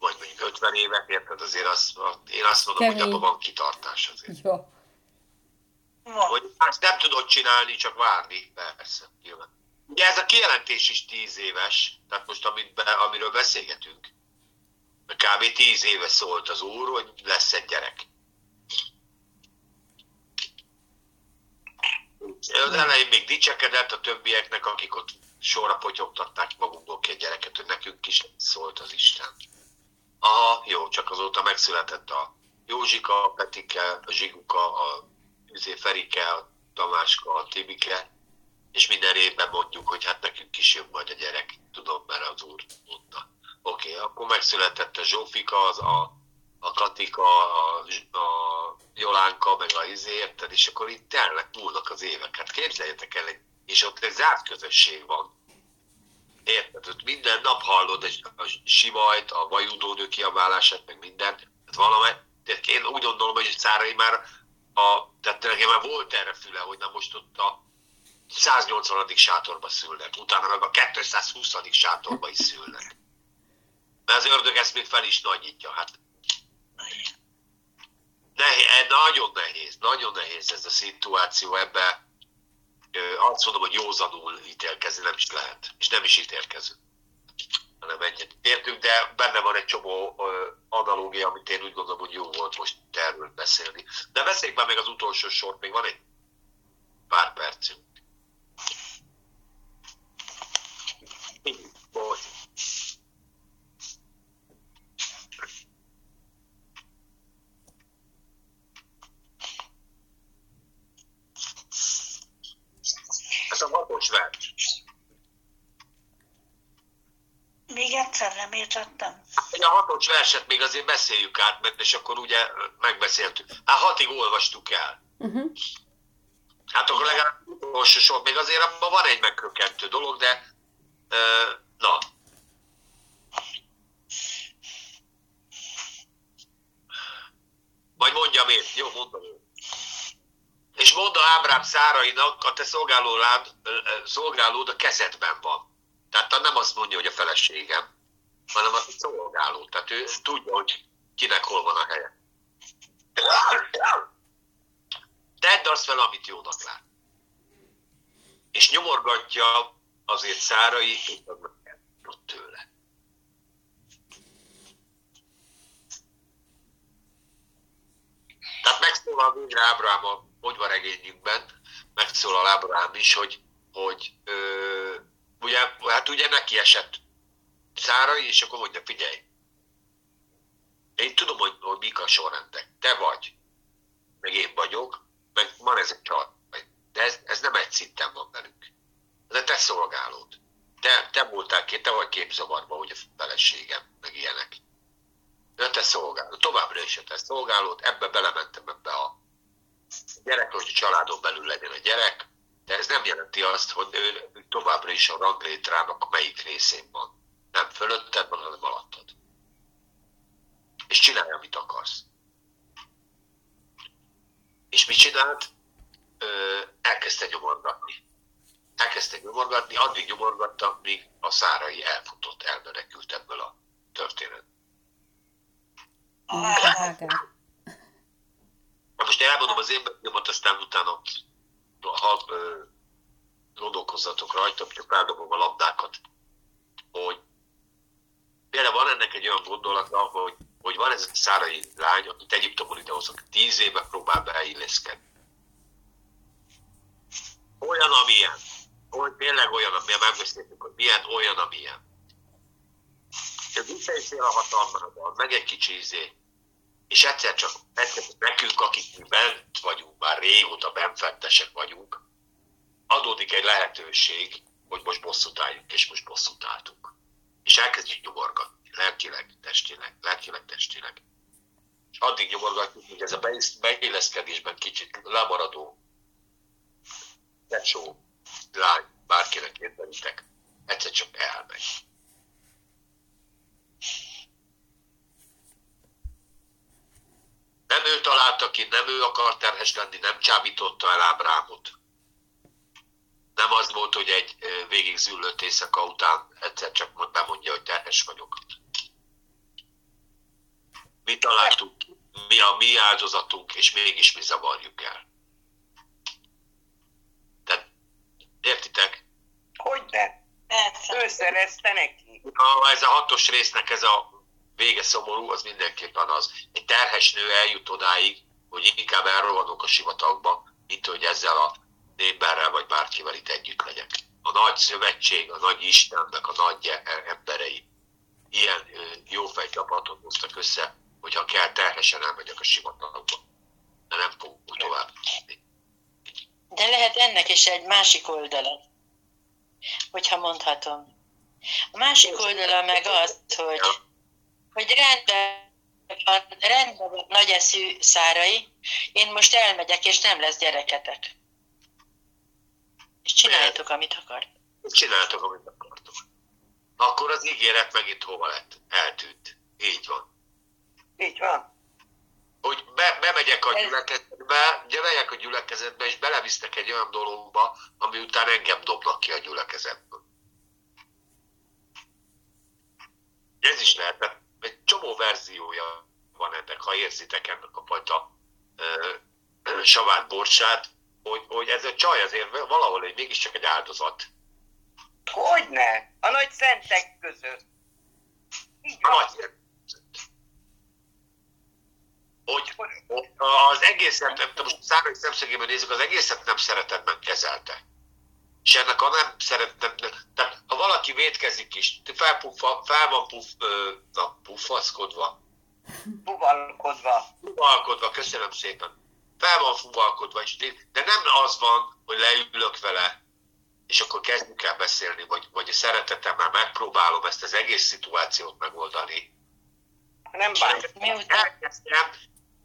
vagy mondjuk 50 évet, érted? Azért azt, én azt mondom, Kemény. hogy abban van kitartás azért. Jó. Hogy azt nem tudod csinálni, csak várni, persze, nyilván. Ugye ez a kijelentés is 10 éves, tehát most amit be, amiről beszélgetünk, kb. 10 éve szólt az úr, hogy lesz egy gyerek. Az elején még dicsekedett a többieknek, akik ott sorra potyogtatták magukból ki a gyereket, hogy nekünk is szólt az Isten. Aha, jó, csak azóta megszületett a Józsika, a Petike, a Zsiguka, a Üzé Ferike, a Tamáska, a Tibike, és minden évben mondjuk, hogy hát nekünk is jön majd a gyerek, tudom, mert az úr mondta. Oké, okay, akkor megszületett a Zsófika, az a, a Katika, a, a Jolánka, meg a izé, érted? És akkor itt tényleg múlnak az évek. Hát képzeljetek el, és ott egy zárt közösség van Érted? Ott minden nap hallod a sivajt, a vajudónő kiabálását, meg mindent. Tehát valami, tehát én úgy gondolom, hogy Szárai már a, tehát nekem már volt erre füle, hogy na most ott a 180. sátorba szülnek, utána meg a 220. sátorba is szülnek. Mert az ördög ezt még fel is nagyítja. Hát nehéz, nagyon nehéz, nagyon nehéz ez a szituáció ebbe azt mondom, hogy józanul ítélkezni nem is lehet, és nem is ítélkezünk hanem egyet értünk, de benne van egy csomó analógia, amit én úgy gondolom, hogy jó volt most erről beszélni. De beszéljük már még az utolsó sort, még van egy pár percünk. Bocs. Vers. Még egyszer nem miért adtam? A hatos verset még azért beszéljük át, mert és akkor ugye megbeszéltük. Hát hatig olvastuk el. Uh-huh. Hát akkor legalább utolsó sor, még azért abban van egy megkökkentő dolog, de ö, na. Vagy mondjam én, jó, mondom én. És mondta Ábrám Szárainak, a te szolgálólád, szolgálód a kezedben van. Tehát nem azt mondja, hogy a feleségem, hanem a szolgáló. Tehát ő tudja, hogy kinek hol van a helye. Tedd azt fel, amit jónak lát. És nyomorgatja azért Szárai, megjelent tőle. Tehát megszólal végre Ábrám a hogyvaregényünkben, megszólal Ábrám is, hogy, hogy ö, ugye, hát ugye neki esett Szárai, és akkor mondja, figyelj, én tudom, hogy, hogy mik a sorrendek. Te vagy, meg én vagyok, meg van ez a csaj. De ez, ez nem egy szinten van velünk. De te szolgálód. Te, te voltál ki, te vagy képzavarban, hogy a feleségem, meg ilyenek. De te szolgálód. Továbbra is a te szolgálód. Ebbe belementem ebbe a gyerek, hogy családon belül legyen a gyerek, de ez nem jelenti azt, hogy ő továbbra is a ranglétrának melyik részén van. Nem fölötted van, hanem alattad. És csinálj, amit akarsz. És mit csinált? Ö, elkezdte nyomorgatni. Elkezdte nyomorgatni, addig nyomorgatta, míg a szárai elfutott, elmenekült ebből a történetből. Ágár. Elmondom az én benyomat, aztán utána ha ö, gondolkozzatok rajta, csak feldobom a labdákat, hogy például van ennek egy olyan gondolata, hogy, hogy van ez a szárai lány, akit Egyiptomon idehozok, tíz éve próbál beilleszkedni. Olyan, amilyen. Hogy tényleg olyan, amilyen megbeszéltük, hogy milyen, olyan, amilyen. És visszaészél a hatalmával, meg egy kicsi izé, és egyszer csak, egyszer csak nekünk, akik bent vagyunk, már régóta benfentesek vagyunk, adódik egy lehetőség, hogy most bosszút álljunk, és most bosszút álltunk. És elkezdjük nyomorgatni, lelkileg, testileg, lelkileg, testileg. És addig nyomorgatjuk, hogy ez a beilleszkedésben kicsit lemaradó tesó, lány, bárkinek érdelitek, egyszer csak elmegy. Nem ő találta ki, nem ő akar terhes lenni, nem csábította el Ábrámot. Nem az volt, hogy egy végig züllött éjszaka után egyszer csak bemondja, hogy terhes vagyok. Mi találtuk mi a mi áldozatunk, és mégis mi zavarjuk el. Tehát, értitek? Hogy ne? Persze. Ő szerezte neki. Ha ez a hatos résznek ez a vége szomorú, az mindenképpen az. Egy terhes nő eljut odáig, hogy inkább elrohanok a sivatagba, mint hogy ezzel a népberrel vagy bárkivel itt együtt legyek. A nagy szövetség, a nagy Istennek a nagy e- emberei ilyen jófej csapatot hoztak össze, hogyha kell, terhesen elmegyek a sivatagba. De nem fogunk tovább. De lehet ennek is egy másik oldala, hogyha mondhatom. A másik oldala meg az, hogy, hogy rendben van, rendben van nagy eszű szárai, én most elmegyek, és nem lesz gyereketek. És csináljátok, amit akart. Csináltok, amit akartok. Akkor az ígéret megint hova lett? Eltűnt. Így van. Így van. hogy be, bemegyek a Ez- gyülekezetbe, gyerek a gyülekezetbe, és belevisztek egy olyan dologba, ami után engem dobnak ki a gyülekezetből. Ez is lehet, mert egy csomó verziója van ennek, ha érzitek ennek a fajta savát borsát, hogy, hogy ez a csaj azért valahol egy, mégiscsak egy áldozat. Hogy ne? A nagy szentek között. Így van. nagy hogy az egészet, nem, most szárai szemszögében nézzük, az egészet nem szeretetben kezelte. És ennek a nem szeretetben, tehát ha valaki vétkezik is, felpuffa, fel van puff, ö, na, puffaszkodva, Buvalkodva. fuvalkodva, köszönöm szépen, fel van fuvalkodva, és de nem az van, hogy leülök vele, és akkor kezdjük el beszélni, vagy, vagy a szeretetemmel megpróbálom ezt az egész szituációt megoldani. Nem bánt. Miután- elkezdtem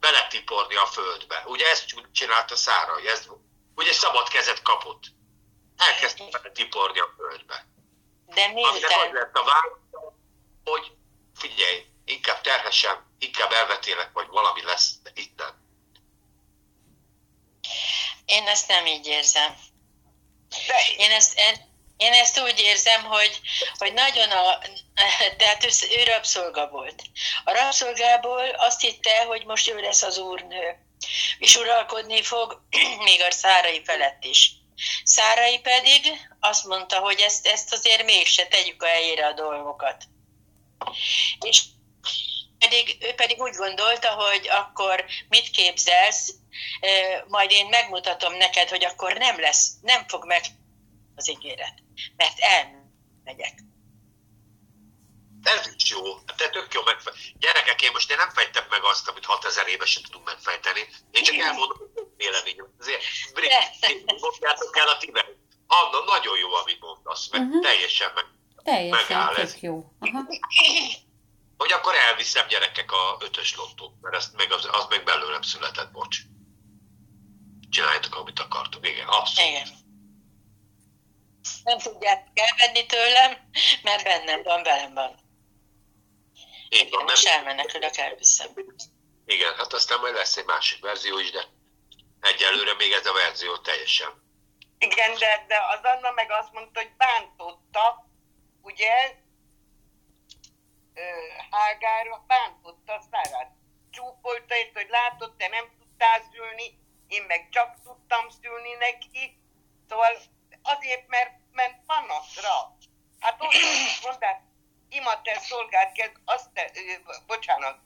beletiporni a földbe. Ugye ezt csinálta Szára, ez, ugye szabad kezet kapott. Elkezdtem beletiporni a földbe. De Aminek az miután, lett a válasz, hogy figyelj, inkább terhessem, inkább elvetélek, vagy valami lesz itt nem. én ezt nem így érzem. De Én ezt, én, én ezt úgy érzem, hogy, hogy nagyon a... Tehát ő, ő rabszolga volt. A rabszolgából azt hitte, hogy most ő lesz az úrnő. És uralkodni fog még a szárai felett is. Szárai pedig azt mondta, hogy ezt, ezt azért mégse tegyük a helyére a dolgokat. És pedig, ő pedig úgy gondolta, hogy akkor mit képzelsz, majd én megmutatom neked, hogy akkor nem lesz, nem fog meg az ígéret, mert elmegyek. Ez is jó, te tök jó megfe... Gyerekek, én most én nem fejtem meg azt, amit 6000 évesen tudunk megfejteni. Én csak elmondom a véleményem. Azért, mondjátok el a tibe. Anna, nagyon jó, amit mondasz, meg Mhm. teljesen meg. Teljesen Megáll ez. jó. Aha. Hogy akkor elviszem gyerekek a ötös lottót, mert ezt meg az, az meg belőlem született, bocs. Csináljátok, amit akartok. Igen, abszolút. Igen. Nem tudják elvenni tőlem, mert bennem van, velem van. Így van, Igen, és nem? elmenekülök, elviszem. Igen, hát aztán majd lesz egy másik verzió is, de egyelőre még ez a verzió teljesen. Igen, de, de az Anna meg azt mondta, hogy bántotta, ugye, Hágára bántotta Szárát. Csúfolta ezt, hogy látod, te nem tudtál szülni, én meg csak tudtam szülni neki. Szóval azért, mert ment panaszra. Hát ott mondták, ima te szolgált kezd, azt te, bocsánat,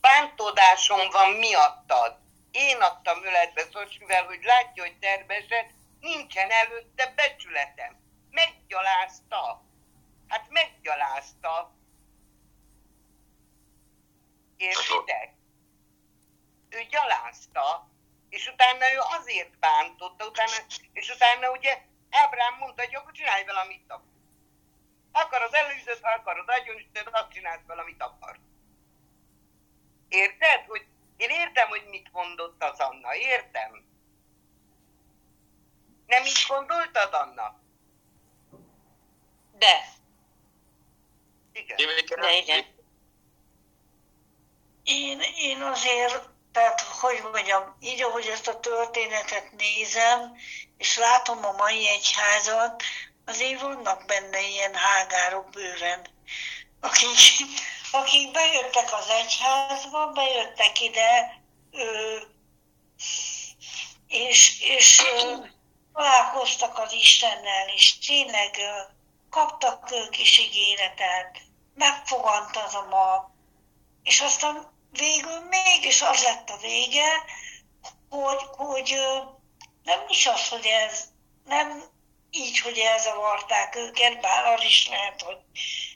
bántódásom van miattad. Én adtam öletbe Szocsivel, hogy látja, hogy tervezett, nincsen előtte becsületem. Meggyalázta. Hát meggyalázta. Értitek? Ő gyalázta, és utána ő azért bántotta, utána, és utána ugye Ábrám mondta, hogy akkor csinálj vele, amit akar. Akarod előzőt, ha akarod agyon Isten, azt csinálsz vele, amit akar. Érted? Hogy én értem, hogy mit mondott az Anna, értem. Nem így gondoltad, Anna? De, Igen. de igen. Én, én azért, tehát hogy mondjam, így ahogy ezt a történetet nézem, és látom a mai egyházat, azért vannak benne ilyen hágárok bőven, akik, akik bejöttek az egyházba, bejöttek ide, ö, és, és ö, találkoztak az Istennel, és tényleg ö, kaptak ők is ígéretet, megfogant az a mag, és aztán végül mégis az lett a vége, hogy, hogy ö, nem is az, hogy ez nem így, hogy elzavarták őket, bár az is lehet, hogy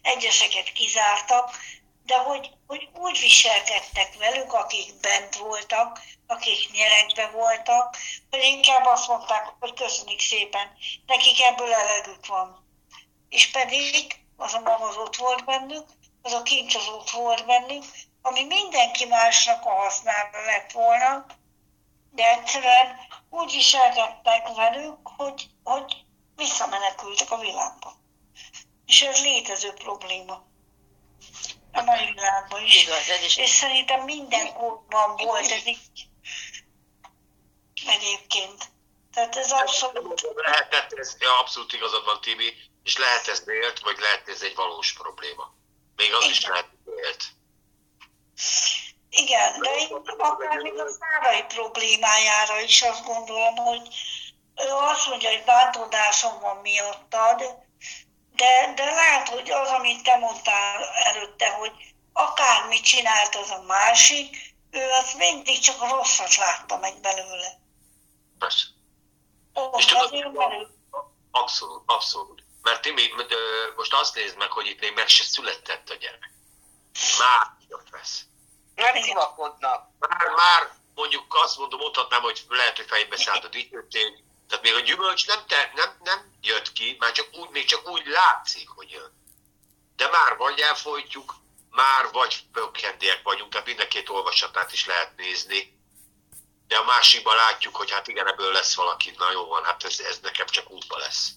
egyeseket kizártak, de hogy, hogy úgy viselkedtek velük, akik bent voltak, akik nyerekbe voltak, hogy inkább azt mondták, hogy köszönjük szépen, nekik ebből elegük van. És pedig az a mag az ott volt bennük, az a kincs az ott volt bennük, ami mindenki másnak a hasznára lett volna, de egyszerűen úgy viselkedtek velük, hogy, hogy visszamenekültek a világba. És ez létező probléma. A mai világban is. Igaz, ez is. És szerintem minden korban volt ez így. Egyébként. Tehát ez abszolút Lehetett ez, ja, abszolút igazad van, Tibi, és lehet ez vélt, vagy lehet ez egy valós probléma. Még az is Igen. lehet vélt. Igen, de én akár még a szárai problémájára is azt gondolom, hogy ő azt mondja, hogy bántódásom van miattad, de, de lehet, hogy az, amit te mondtál előtte, hogy akármit csinált az a másik, ő azt mindig csak a rosszat látta meg belőle. Persze. Ó, És tudod, azért belül. abszolút, abszolút. Mert Timi, most azt nézd meg, hogy itt még meg se született a gyerek. Már jött vesz. Nem szivakodnak. Már, már mondjuk azt mondom, mondhatnám, hogy lehet, hogy fejbe szállt a dicsőség, Tehát még a gyümölcs nem, te, nem, nem jött ki, már csak úgy, még csak úgy látszik, hogy jön. De már vagy elfolytjuk, már vagy pökkendiek vagyunk, tehát mind a két olvasatát is lehet nézni. De a másikban látjuk, hogy hát igen, ebből lesz valaki, na jó van, hát ez, ez nekem csak útba lesz.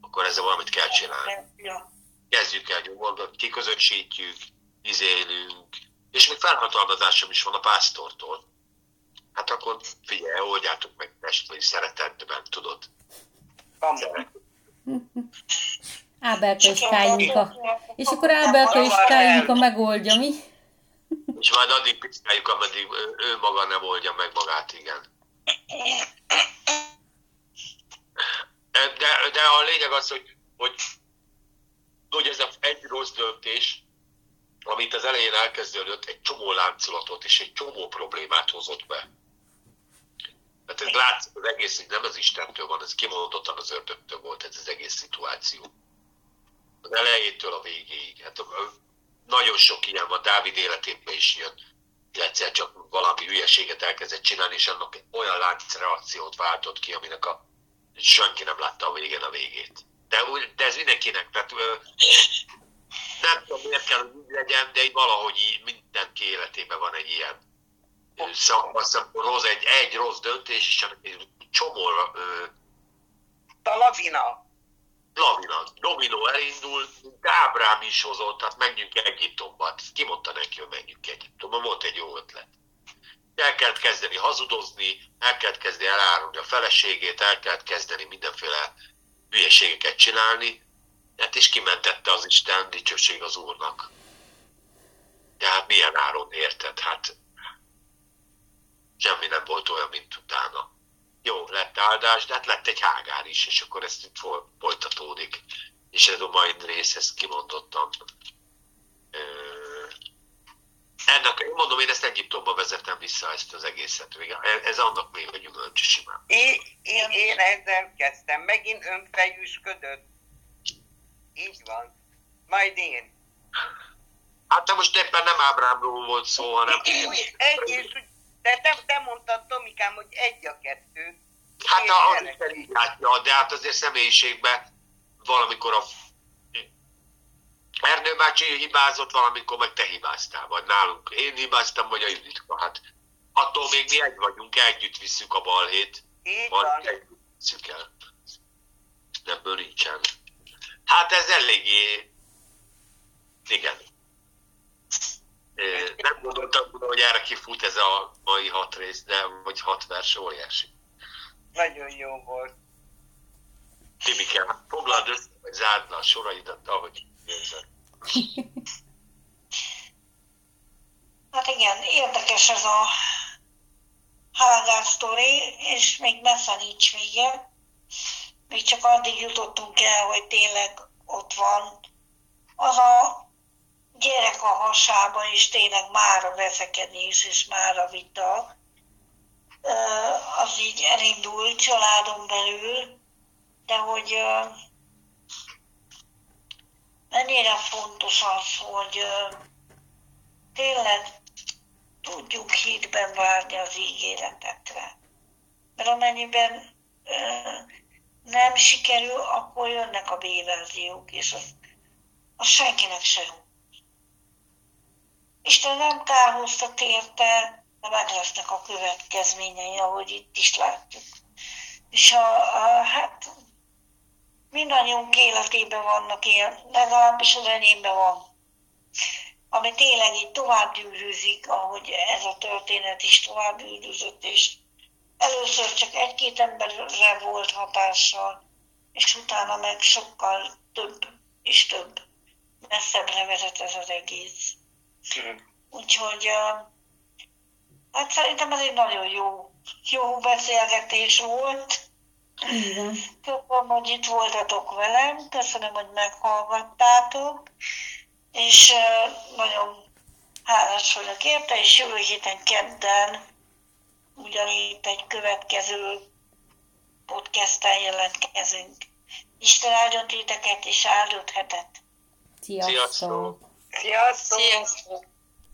Akkor ezzel valamit kell csinálni. Ja. Kezdjük el nyugodtan, kiközösítjük, izélünk, és még felhatalmazásom is van a pásztortól. Hát akkor figyelj, oldjátok meg testveri szeretetben, tudod. Kamu. Ábelka és Káinka. És akkor Ábelka és Káinka megoldja, mi? És majd addig piszkáljuk, ameddig ő, maga nem oldja meg magát, igen. De, de a lényeg az, hogy, hogy, hogy ez a egy rossz döntés, amit az elején elkezdődött, egy csomó láncolatot és egy csomó problémát hozott be. Tehát ez látszik az egész, nem az Istentől van, ez kimondottan az ördögtől volt ez az egész szituáció. Az elejétől a végéig. Hát nagyon sok ilyen van, Dávid életében is jön. Egyszer csak valami hülyeséget elkezdett csinálni, és annak olyan láncreakciót váltott ki, aminek a senki nem látta a végén a végét. De, de ez mindenkinek, tehát nem tudom miért kell, hogy legyen, de valahogy mindenki életében van egy ilyen amikor hoz egy, egy rossz döntés, és annak egy csomó ö, A lavina. lavina, dominó elindul, Ábrám is hozott, tehát menjünk Egyiptomba. Hát Ki mondta neki, hogy menjünk Egyiptomba? Volt egy jó ötlet. El kellett kezdeni hazudozni, el kellett kezdeni elárulni a feleségét, el kellett kezdeni mindenféle hülyeségeket csinálni, hát és kimentette az Isten dicsőség az Úrnak. De hát milyen áron érted? Hát semmi nem volt olyan, mint utána. Jó, lett áldás, de hát lett egy hágár is, és akkor ezt itt fol- folytatódik. És ez a mai rész, ezt kimondottam. Ö, ennek, mondom, én ezt Egyiptomba vezetem vissza ezt az egészet. Még- Ez annak még a gyümölcs simán. Én, én, én ezzel kezdtem. Megint önfejűsködött. Így van. Majd én. Hát de most éppen nem Ábrámról volt szó, hanem... Egy és de te, te mondtad, Tomikám, hogy egy a kettő. Hát a, az Isten így látja, de hát azért személyiségben valamikor a Ernő bácsi hibázott, valamikor meg te hibáztál, vagy nálunk. Én hibáztam, vagy a Juditka. Hát attól még mi egy vagyunk, együtt visszük a balhét, Így van. együtt visszük el. Ebből nincsen. Hát ez eléggé... Igen. Nem gondoltam, volna, hogy erre kifut ez a mai hat rész, de vagy hat vers, óriási. Nagyon jó volt. Timike, hát foglald össze, vagy zárd le a soraidat, ahogy érzed. Hát igen, érdekes ez a Hágár sztori, és még messze nincs vége. Még csak addig jutottunk el, hogy tényleg ott van. Az a gyerek a hasában is tényleg már a veszekedés és már a vita. Az így elindult családon belül, de hogy mennyire fontos az, hogy tényleg tudjuk hitben várni az ígéretekre. Mert amennyiben nem sikerül, akkor jönnek a B-verziók, és az, az senkinek se jó. Isten nem kárhoztat érte, de meg lesznek a következményei, ahogy itt is látjuk. És a, a, hát mindannyiunk életében vannak ilyen, legalábbis az enyémben van ami tényleg így tovább gyűrűzik, ahogy ez a történet is tovább gyűrűzött, és először csak egy-két emberre volt hatással, és utána meg sokkal több és több messzebbre vezet ez az egész. Úgyhogy hát szerintem ez egy nagyon jó, jó beszélgetés volt. Van. Köszönöm, hogy itt voltatok velem, köszönöm, hogy meghallgattátok, és nagyon hálás vagyok érte, és jövő héten kedden ugyanitt egy következő podcasten jelentkezünk. Isten áldjon titeket, és áldott hetet! Sziasztok! Sziasztok! Sziasztok! Sziasztok!